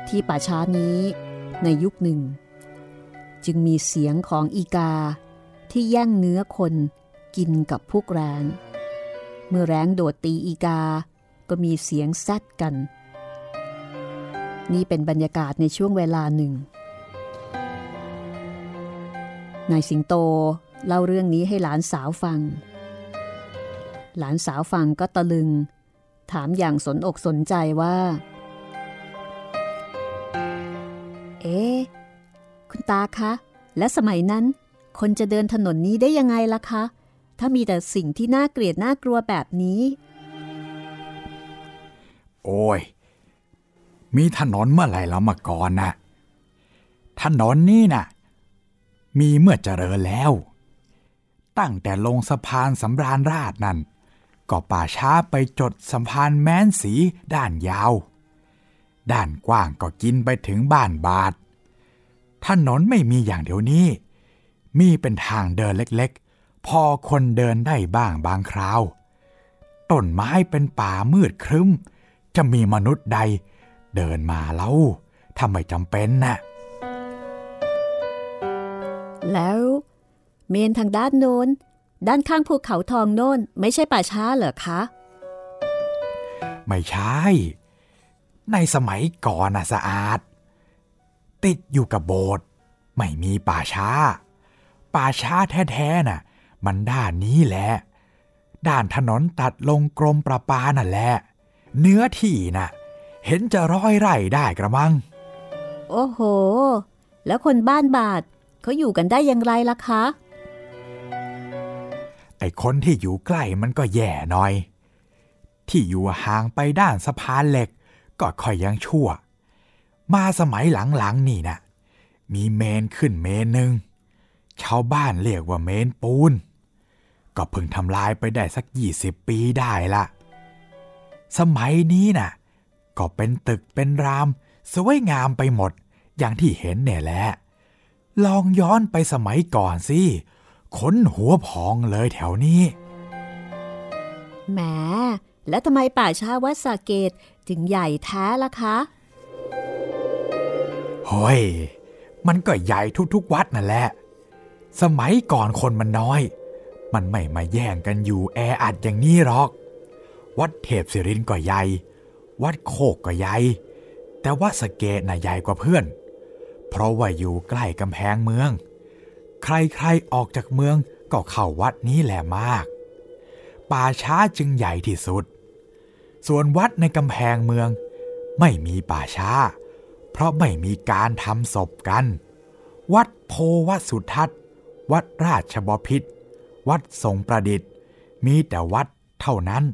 ที่ป่าช้านี้ในยุคหนึ่ง จึงมีเสียงของอีกา ที่แย่งเนื้อคนกินกับพวกแรงเมื่อแรงโดดตีอีกา ก็มีเสียงแซดกัน นี่เป็นบรรยากาศในช่วงเวลาหนึ่ง นายสิงโตเล่าเรื่องนี้ให้หลานสาวฟัง หลานสาวฟังก็ตะลึง ถามอย่างสนอกสนใจว่า เอ๊คุณตาคะ และสมัยนั้น คนจะเดินถนนนี้ได้ยังไงล่ะคะ ถ้ามีแต่สิ่งที่น่าเกลียดน่ากลัวแบบนี้ โอ้ย มีถนนเมื่อไหร่แล้วมาก่อนนะ่ะถนนนี่น่ะ มีเมื่อเจริญแล้ว ตั้งแต่ลงสะพานสำราญราชนั่น ก็ป่าช้าไปจดสะพานแม้นสีด้านยาว ด้านกว้างก็กินไปถึงบ้านบาท ถนนไม่มีอย่างเดียวนี้ มีเป็นทางเดินเล็กๆ พอคนเดินได้บ้างบางคราว ต้นไม้เป็นป่ามืดครึ้ม จะมีมนุษย์ใด เดินมาเล่าถ้าไม่จำเป็นน่ะแล้วเมนทางด้านโน้น ด้านข้างภูเขาทองโน้น ไม่ใช่ป่าช้าเหรอคะ ไม่ใช่ ในสมัยก่อนน่ะสะอาด ติดอยู่กับโบสถ์ไม่มีป่าช้า ป่าช้าแท้ๆน่ะ มันด้านนี้แหละ ด้านถนนตัดลงกรมประปานั่นแหละ เนื้อที่น่ะ เห็นจะร้อยไร่ได้กระมัง โอ้โห แล้วคนบ้านบาทเขาอยู่กันได้อย่างไรล่ะคะ ไอ้คนที่อยู่ใกล้มันก็แย่หน่อย ที่อยู่ห่างไปด้านสะพานเหล็ก ก็ค่อยยังชั่ว มาสมัยหลังๆนี่นะมีเมนขึ้นเมนหนึ่ง ชาวบ้านเรียกว่าเมนปูน ก็เพิ่งทำลายไปได้สักยี่สิบปีได้ละสมัยนี้น่ะ ก็เป็นตึกเป็นราม สวยงามไปหมด อย่างที่เห็นเนี่ยแหละ ลองย้อนไปสมัยก่อนสิขนหัวพองเลยแถวนี้แหมแล้วทำไมป่าช้าวัดสาเกตถึงใหญ่แท้ล่ะคะเฮ้ย มันก็ใหญ่ทุกๆวัดนั่นแหละ สมัยก่อนคนมันน้อย มันไม่มาแย่งกันอยู่แออัดอย่างนี้หรอก วัดเทพศิรินก็ใหญ่ วัดโคกก็ใหญ่ แต่วัดสเกตน่ะใหญ่กว่าเพื่อน เพราะว่าอยู่ใกล้กำแพงเมือง ใครๆออกจากเมืองก็เข้าวัดนี้แหละมาก ป่าช้าจึงใหญ่ที่สุด ส่วนวัดในกำแพงเมือง ไม่มีป่าช้า เพราะไม่มีการทำศพกัน วัดโพวัดสุทัศน์ วัดราชบพิตรวัดทรงประดิษฐ์ มีแต่วัดเท่านั้น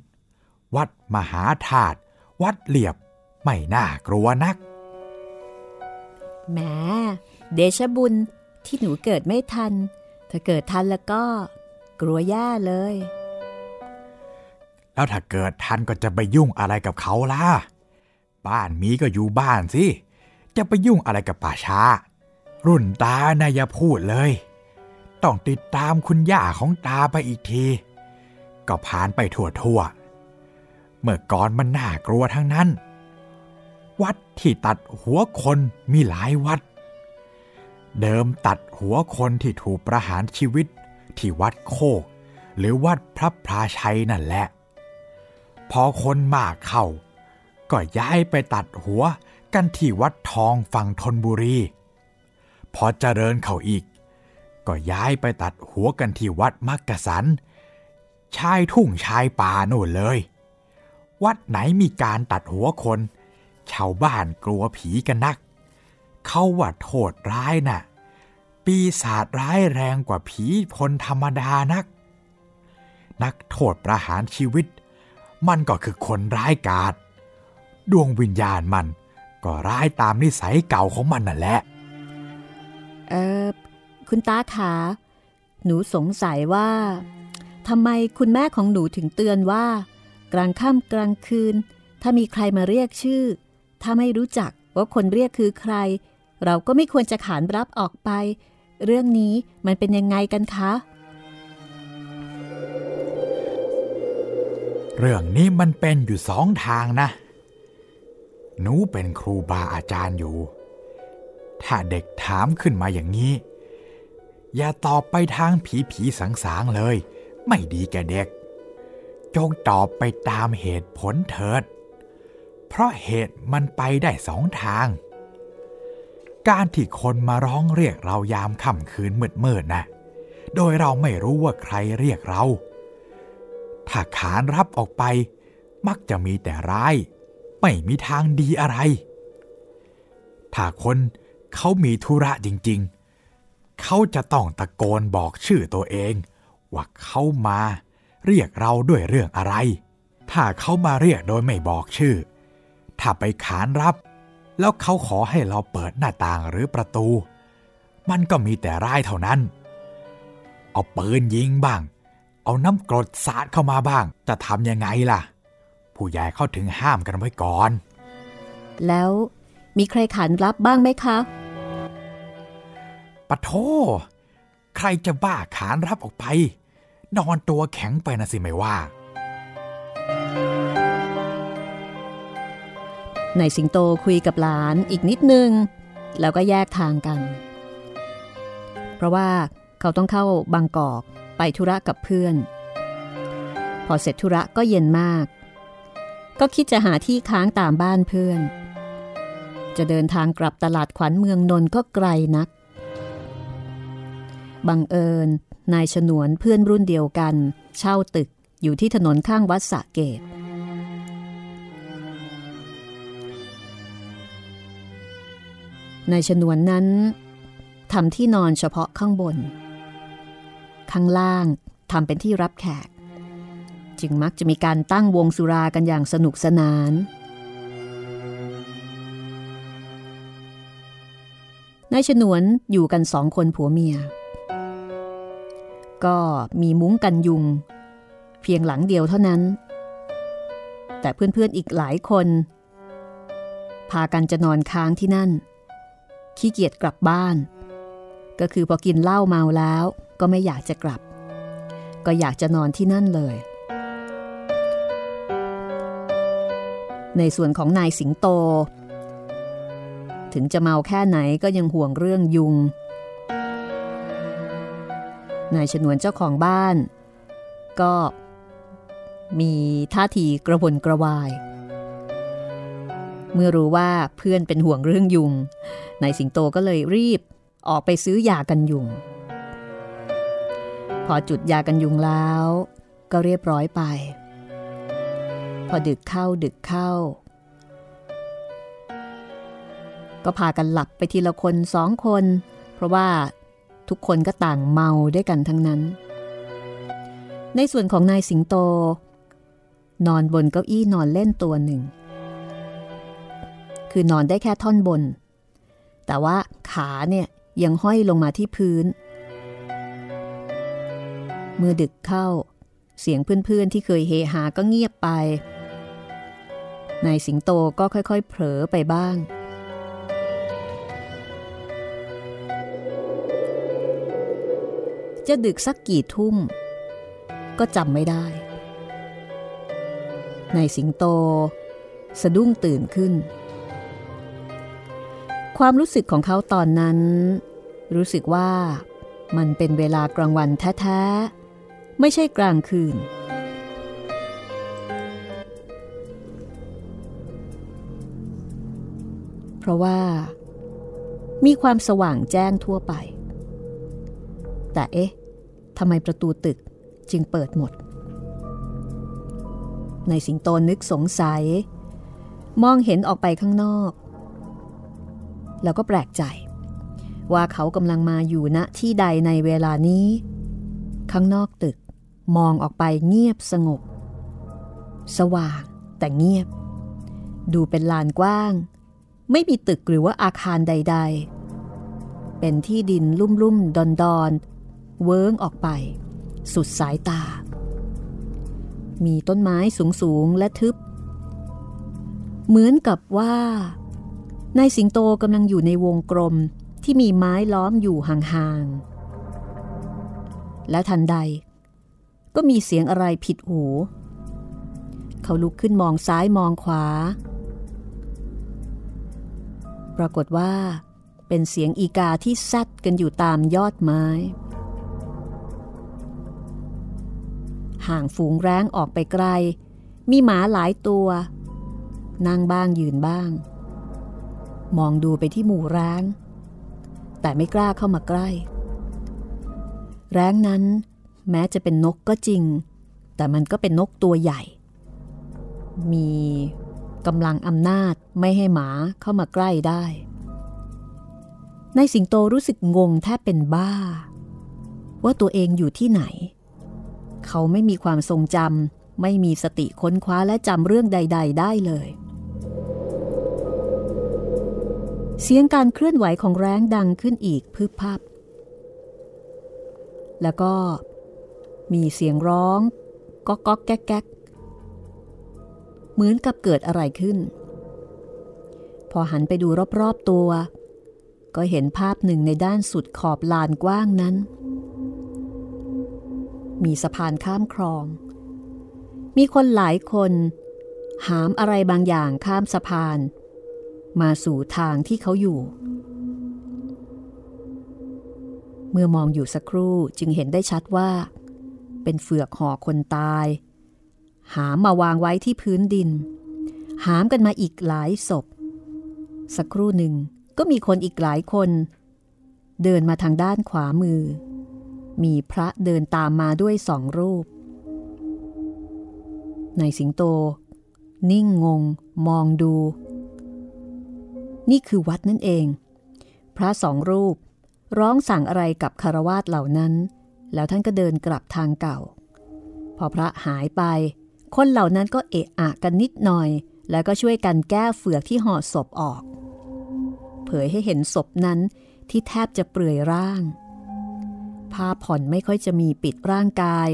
วัดมหาธาตุวัดเหลียบไม่น่ากลัวนักแหมเดชะบุญที่หนูเกิดไม่ทัน ถ้าเกิดทันแล้วก็ กลัวแย่เลย แล้วถ้าเกิดทันก็จะไปยุ่งอะไรกับเขาล่ะ บ้านมีก็อยู่บ้านสิ จะไปยุ่งอะไรกับป่าช้า รุ่นตานะอย่าพูดเลย ต้องติดตามคุณย่าของตาไปอีกที ก็ผ่านไปทั่วทั่วๆ เมื่อก่อนมันน่ากลัวทั้งนั้น วัดที่ตัดหัวคนมีหลายวัด เดิมตัดหัวคนที่ถูกประหารชีวิตที่วัดโคก หรือวัดพระพราชัยนั่นแหละ พอคนมากเข้า ก็ย้ายไปตัดหัวกันที่วัดทองฝั่งธนบุรี พอเจริญเข้าอีก ก็ย้ายไปตัดหัวกันที่วัดมักกะสัน ชายทุ่งชายป่าโน่นเลย วัดไหนมีการตัดหัวคน ชาวบ้านกลัวผีกันนัก เขาว่าโทษร้ายน่ะ ปีศาจร้ายแรงกว่าผีคนธรรมดานัก นักโทษประหารชีวิต มันก็คือคนร้ายกาจดวงวิญญาณมันก็ร้ายตามนิสัยเก่าของมันนั่นแหละ เออ คุณตาขา หนูสงสัยว่าทำไมคุณแม่ของหนูถึงเตือนว่า กลางค่ำกลางคืน ถ้ามีใครมาเรียกชื่อ ถ้าไม่รู้จักว่าคนเรียกคือใคร เราก็ไม่ควรจะขานรับออกไป เรื่องนี้มันเป็นยังไงกันคะ เรื่องนี้มันเป็นอยู่สองทางนะ หนูเป็นครูบาอาจารย์อยู่ ถ้าเด็กถามขึ้นมาอย่างนี้ อย่าตอบไปทางผีผีสังสางเลย ไม่ดีแก่เด็ก จงตอบไปตามเหตุผลเถิด เพราะเหตุมันไปได้สองทาง การที่คนมาร้องเรียกเรายามค่ำคืนมืดๆนะ โดยเราไม่รู้ว่าใครเรียกเรา ถ้าขานรับออกไป มักจะมีแต่ร้าย ไม่มีทางดีอะไร ถ้าคนเขามีธุระจริงๆ เขาจะต้องตะโกนบอกชื่อตัวเอง ว่าเขามาเรียกเราด้วยเรื่องอะไร ถ้าเขามาเรียกโดยไม่บอกชื่อ ถ้าไปขานรับ แล้วเขาขอให้เราเปิดหน้าต่างหรือประตู มันก็มีแต่ร้ายเท่านั้น เอาปืนยิงบ้าง เอาน้ำกรดสาดเข้ามาบ้าง จะทำยังไงล่ะ ผู้ใหญ่เข้าถึงห้ามกันไว้ก่อน แล้วมีใครขานรับบ้างไหมคะ ปะโทใครจะบ้าขานรับออกไป นอนตัวแข็งไปนะสิไม่ว่านายสิงโตคุยกับหลานอีกนิดนึง แล้วก็แยกทางกัน เพราะว่าเขาต้องเข้าบางกอกไปธุระกับเพื่อน พอเสร็จธุระก็เย็นมาก ก็คิดจะหาที่ค้างตามบ้านเพื่อน จะเดินทางกลับตลาดขวัญเมืองนนท์ก็ไกลนัก บังเอิญ นายฉนวนเพื่อนรุ่นเดียวกัน เช่าตึกอยู่ที่ถนนข้างวัดสะเกตนายฉนวนนั้นทำที่นอนเฉพาะข้างบน ข้างล่างทำเป็นที่รับแขก จึงมักจะมีการตั้งวงสุรากันอย่างสนุกสนาน นายฉนวนอยู่กันสองคนผัวเมีย ก็มีมุ้งกันยุง เพียงหลังเดียวเท่านั้น แต่เพื่อนๆอีกหลายคน พากันจะนอนค้างที่นั่น ขี้เกียจกลับบ้าน ก็คือพอกินเหล้าเมาแล้วก็ไม่อยากจะกลับ ก็อยากจะนอนที่นั่นเลย ในส่วนของนายสิงโต ถึงจะเมาแค่ไหนก็ยังห่วงเรื่องยุง นายฉนวนเจ้าของบ้าน ก็มีท่าทีกระวนกระวาย เมื่อรู้ว่าเพื่อนเป็นห่วงเรื่องยุงนายสิงโตก็เลยรีบออกไปซื้อยากันยุง พอจุดยากันยุงแล้ว ก็เรียบร้อยไป พอดึกเข้าดึกเข้า ก็พากันหลับไปทีละคนสองคน เพราะว่า ทุกคนก็ต่างเมาด้วยกันทั้งนั้น ในส่วนของนายสิงโต นอนบนเก้าอี้นอนเล่นตัวหนึ่ง คือนอนได้แค่ท่อนบน แต่ว่าขาเนี่ยยังห้อยลงมาที่พื้น เมื่อดึกเข้า เสียงเพื่อนๆที่เคยเฮฮาก็เงียบไป นายสิงโตก็ค่อยๆ เผลอไปบ้าง จะดึกสักกี่ทุ่ม ก็จำไม่ได้ นายสิงโต สะดุ้งตื่นขึ้น ความรู้สึกของเขาตอนนั้น รู้สึกว่ามันเป็นเวลากลางวันแท้ๆ ไม่ใช่กลางคืน เพราะว่า มีความสว่างแจ้งทั่วไป แต่เอ๊ะทำไมประตูตึกจึงเปิดหมด ในสิงโตนึกสงสัย มองเห็นออกไปข้างนอก แล้วก็แปลกใจ ว่าเขากำลังมาอยู่ณที่ใดในเวลานี้ ข้างนอกตึกมองออกไปเงียบสงบ สว่างแต่เงียบ ดูเป็นลานกว้าง ไม่มีตึกหรือว่าอาคารใด ๆ เป็นที่ดินลุ่มลุ่มดอนดอน เวิ้งออกไป สุดสายตา มีต้นไม้สูงสูงและทึบ เหมือนกับว่านายสิงโตกำลังอยู่ในวงกลมที่มีไม้ล้อมอยู่ห่างๆ และทันใด ก็มีเสียงอะไรผิดหู เขาลุกขึ้นมองซ้ายมองขวา ปรากฏว่าเป็นเสียงอีกาที่ซัดกันอยู่ตามยอดไม้ ห่างฝูงแร้งออกไปไกล มีหมาหลายตัว นั่งบ้างยืนบ้าง มองดูไปที่หมู่ร้าง แต่ไม่กล้าเข้ามาใกล้ แร้งนั้น แม้จะเป็นนกก็จริง แต่มันก็เป็นนกตัวใหญ่ มีกำลังอำนาจไม่ให้หมาเข้ามาใกล้ได้ในสิงโตรู้สึกงงแทบเป็นบ้า ว่าตัวเองอยู่ที่ไหน เขาไม่มีความทรงจำไม่มีสติค้นคว้าและจำเรื่องใด ๆ ได้เลย เสียงการเคลื่อนไหวของแร้งดังขึ้นอีกพึบพับแล้วก็มีเสียงร้องก๊อกก๊อกแก๊กแก๊กเหมือนกับเกิดอะไรขึ้น พอหันไปดูรอบๆตัว ก็เห็นภาพหนึ่งในด้านสุดขอบลานกว้างนั้น มีสะพานข้ามคลอง มีคนหลายคน หามอะไรบางอย่างข้ามสะพาน มาสู่ทางที่เขาอยู่ เมื่อมองอยู่สักครู่จึงเห็นได้ชัดว่า เป็นเฟือกห่อคนตาย หามมาวางไว้ที่พื้นดิน หามกันมาอีกหลายศพ สักครู่หนึ่งก็มีคนอีกหลายคน เดินมาทางด้านขวามือ มีพระเดินตามมาด้วยสองรูป ในสิงโต นิ่งงง มองดู นี่คือวัดนั่นเอง พระสองรูป ร้องสั่งอะไรกับคารวาสเหล่านั้น แล้วท่านก็เดินกลับทางเก่า พอพระหายไป คนเหล่านั้นก็เอะอะกันนิดหน่อย แล้วก็ช่วยกันแก้เฟือกที่ห่อศพออก เผยให้เห็นศพนั้นที่แทบจะเปลือยร่าง ผ้าผ่อนไม่ค่อยจะมีปิดร่างกาย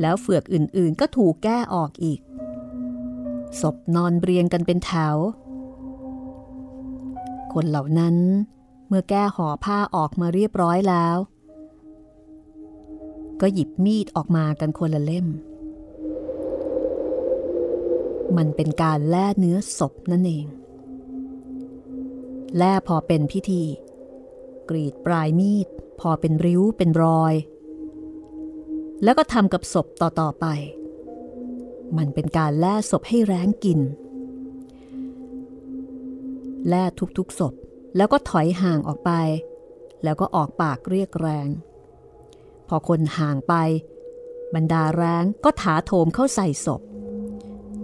แล้วเฟือกอื่นๆก็ถูกแก้ออกอีก ศพนอนเรียงกันเป็นแถว คนเหล่านั้นเมื่อแก้ห่อผ้าออกมาเรียบร้อยแล้ว ก็หยิบมีดออกมากันคนละเล่ม มันเป็นการแล่เนื้อศพนั่นเอง แล่พอเป็นพิธี กรีดปลายมีด พอเป็นริ้วเป็นรอย แล้วก็ทำกับศพต่อ ๆ ไป มันเป็นการแล่ศพให้แร้งกิน แล่ทุกๆศพแล้วก็ถอยห่างออกไป แล้วก็ออกปากเรียกแรง พอคนห่างไป บรรดาแรงก็ถาโถมเข้าใส่ศพ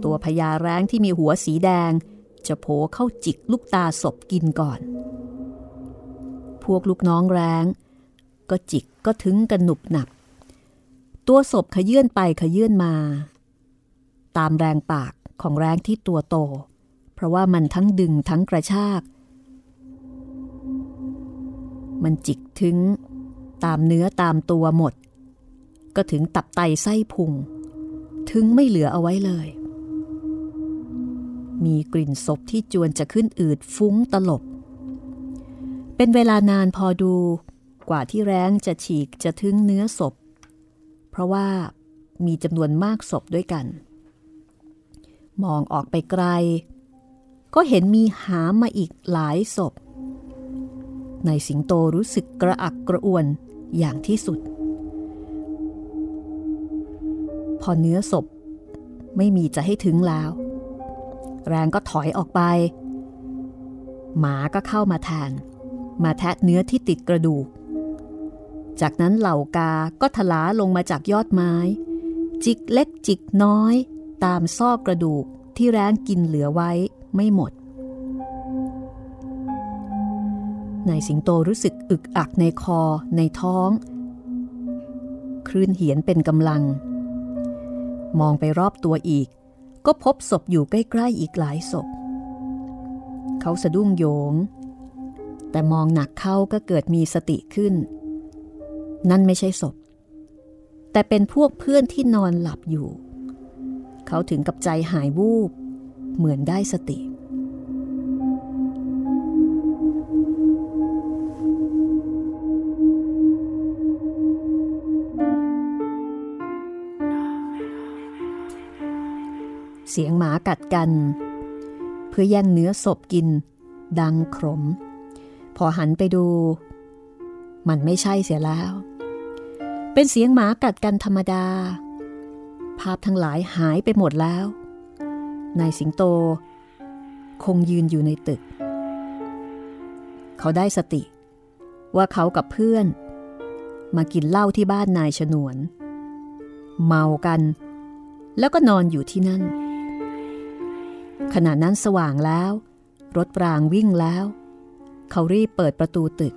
ตัวพญาแรงที่มีหัวสีแดง จะโผเข้าจิกลูกตาศพกินก่อน พวกลูกน้องแรง ก็จิกก็ถึงกันหนุบหนับ ตัวศพขยื่นไปขยื่นมา ตามแรงปากของแรงที่ตัวโต เพราะว่ามันทั้งดึงทั้งกระชาก มันจิกถึง ตามเนื้อตามตัวหมด ก็ถึงตับไตไส้พุง ถึงไม่เหลือเอาไว้เลย มีกลิ่นศพที่จวนจะขึ้นอืดฟุ้งตลบเป็นเวลานานพอดู กว่าที่แร้งจะฉีกจะทึงเนื้อศพ เพราะว่ามีจำนวนมากศพด้วยกัน มองออกไปไกล ก็เห็นมีหามาอีกหลายศพ ในสิงโตรู้สึกกระอักกระอ่วนอย่างที่สุด พอเนื้อศพไม่มีจะให้ถึงแล้ว แรงก็ถอยออกไป หมาก็เข้ามาแทน มาแทะเนื้อที่ติดกระดูก จากนั้นเหล่ากาก็ทลาลงมาจากยอดไม้ จิกเล็กจิกน้อย ตามซอกกระดูกที่แรงกินเหลือไว้ไม่หมดนายสิงโตรู้สึกอึกอักในคอในท้อง คลื่นเหียนเป็นกำลัง มองไปรอบตัวอีก ก็พบศพอยู่ใกล้ๆอีกหลายศพ เขาสะดุ้งโยง แต่มองหนักเข้าก็เกิดมีสติขึ้น นั่นไม่ใช่ศพ แต่เป็นพวกเพื่อนที่นอนหลับอยู่ เขาถึงกับใจหายวูบ เหมือนได้สติ เสียงหมากัดกัน เพื่อแย่งเนื้อศพกิน ดังขม พอหันไปดู มันไม่ใช่เสียแล้ว เป็นเสียงหมากัดกันธรรมดา ภาพทั้งหลายหายไปหมดแล้ว นายสิงโต คงยืนอยู่ในตึก เขาได้สติ ว่าเขากับเพื่อน มากินเหล้าที่บ้านนายฉนวน เมากัน แล้วก็นอนอยู่ที่นั่น ขณะนั้นสว่างแล้ว รถปรางวิ่งแล้ว เขารีบเปิดประตูตึก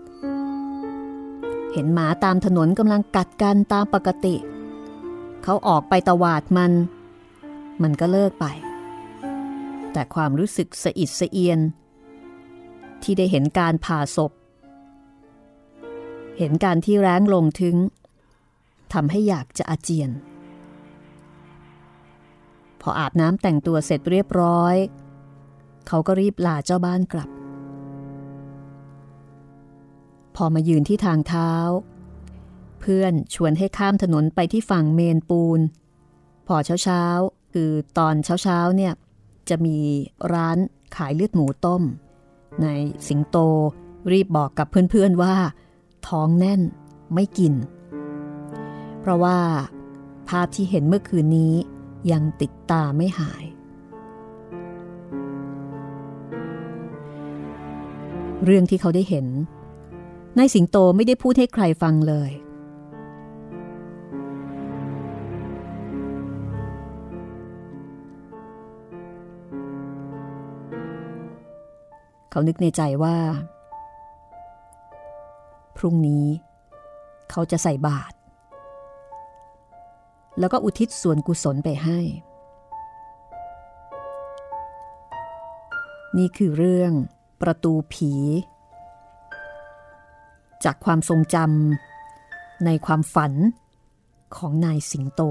เห็นหมาตามถนนกำลังกัดกันตามปกติ เขาออกไปตวาดมัน มันก็เลิกไป แต่ความรู้สึกสะอิดสะเอียน ที่ได้เห็นการผ่าศพ เห็นการที่แร้งลงถึงทำให้อยากจะอาเจียน พออาบน้ำแต่งตัวเสร็จเรียบร้อย เขาก็รีบลาเจ้าบ้านกลับ พอมายืนที่ทางเท้า เพื่อนชวนให้ข้ามถนนไปที่ฝั่งเมนปูน พอเช้าเช้าคือตอนเช้าเช้าเนี่ยจะมีร้านขายเลือดหมูต้ม ในสิงโตรีบบอกกับเพื่อนๆว่า ท้องแน่นไม่กิน เพราะว่าภาพที่เห็นเมื่อคืนนี้ยังติดตาไม่หาย เรื่องที่เขาได้เห็น นายสิงโตไม่ได้พูดให้ใครฟังเลย เขานึกในใจว่า พรุ่งนี้ เขาจะใส่บาตรแล้วก็อุทิศส่วนกุศลไปให้ นี่คือเรื่องประตูผี จากความทรงจำในความฝันของนายสิงโต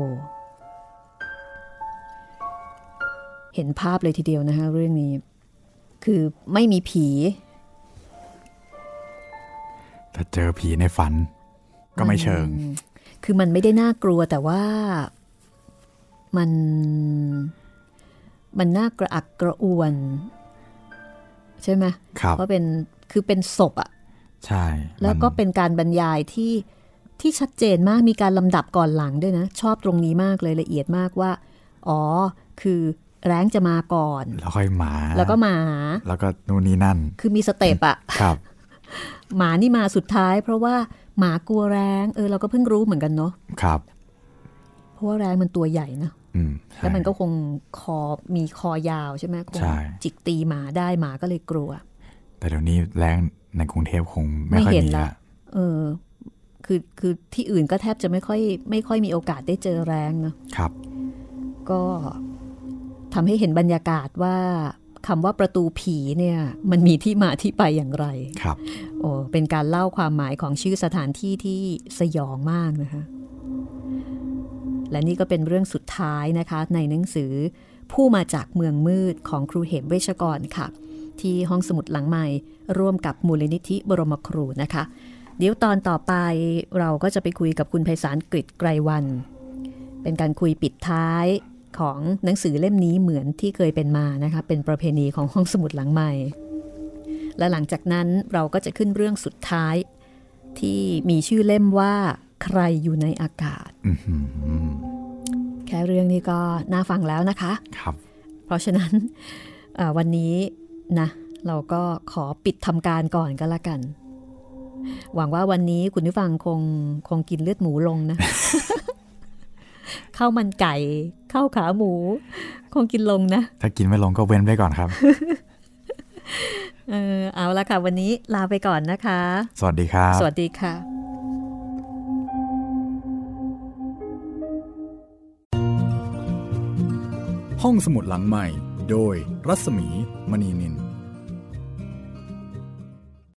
เห็นภาพเลยทีเดียวนะคะเรื่องนี้ คือไม่มีผี ถ้าเจอผีในฝัน ก็ไม่เชิง คือมันไม่ได้น่ากลัวแต่ว่ามันมันน่ากระอักกระอ่วน ใช่ไหมครับเพราะเป็นคือเป็นศพอะ ใช่ แล้วก็เป็นการบรรยายที่ที่ชัดเจนมากมีการลำดับก่อนหลังด้วยนะ ชอบตรงนี้มากเลยละเอียดมากว่า อ๋อ คือแรงจะมาก่อนแล้วค่อยหมา แล้วก็หมา แล้วก็นู่นนี่นั่น คือมีสเต็ปอะครับ หมานี่มาสุดท้าย เพราะว่าหมากลัวแรงเออเราก็เพิ่งรู้เหมือนกันเนาะครับ เพราะว่าแรงมันตัวใหญ่นะแล้วมันก็คงคอมีคอยาวใช่ไหมคงจิกตีหมาได้หมาก็เลยกลัว แต่เดี๋ยวนี้แรง ในกรุงเทพคงไม่ค่อยมีละเออ คือคือที่อื่นก็แทบจะไม่ค่อย ไม่ค่อยมีโอกาสได้เจอแรงเนาะครับ ก็ทำให้เห็นบรรยากาศว่าคำว่าประตูผีเนี่ย มันมีที่มาที่ไปอย่างไร ครับ โอ้เป็นการเล่าความหมายของชื่อสถานที่ที่สยองมากนะคะ และนี่ก็เป็นเรื่องสุดท้ายนะคะ ในหนังสือผู้มาจากเมืองมืดของครูเหมเวชกรค่ะ ที่ห้องสมุดหลังใหม่ ร่วมกับมูลนิธิบรมครูนะคะ เดี๋ยวตอนต่อไปเราก็จะไปคุยกับคุณไพศาลกฤษไกรวัน เป็นการคุยปิดท้ายของหนังสือเล่มนี้เหมือนที่เคยเป็นมานะคะ เป็นประเพณีของห้องสมุดหลังใหม่ และหลังจากนั้นเราก็จะขึ้นเรื่องสุดท้าย ที่มีชื่อเล่มว่า ใครอยู่ในอากาศ แค่เรื่องนี้ก็น่าฟังแล้วนะคะ ครับ เพราะฉะนั้นวันนี้ นะ เราก็ขอปิดทำการก่อนก็แล้วกัน หวังว่าวันนี้คุณผู้ฟังคงคงกินเลือดหมูลงนะข้าวมันไก่ข้าวขาหมู คงกินลงนะ ถ้ากินไม่ลงก็เว้นไปก่อนครับ เออเอาละค่ะ วันนี้ลาไปก่อนนะคะ สวัสดีครับ สวัสดีค่ะ ห้องสมุดหลังใหม่ โดยรัศมี มณีนิน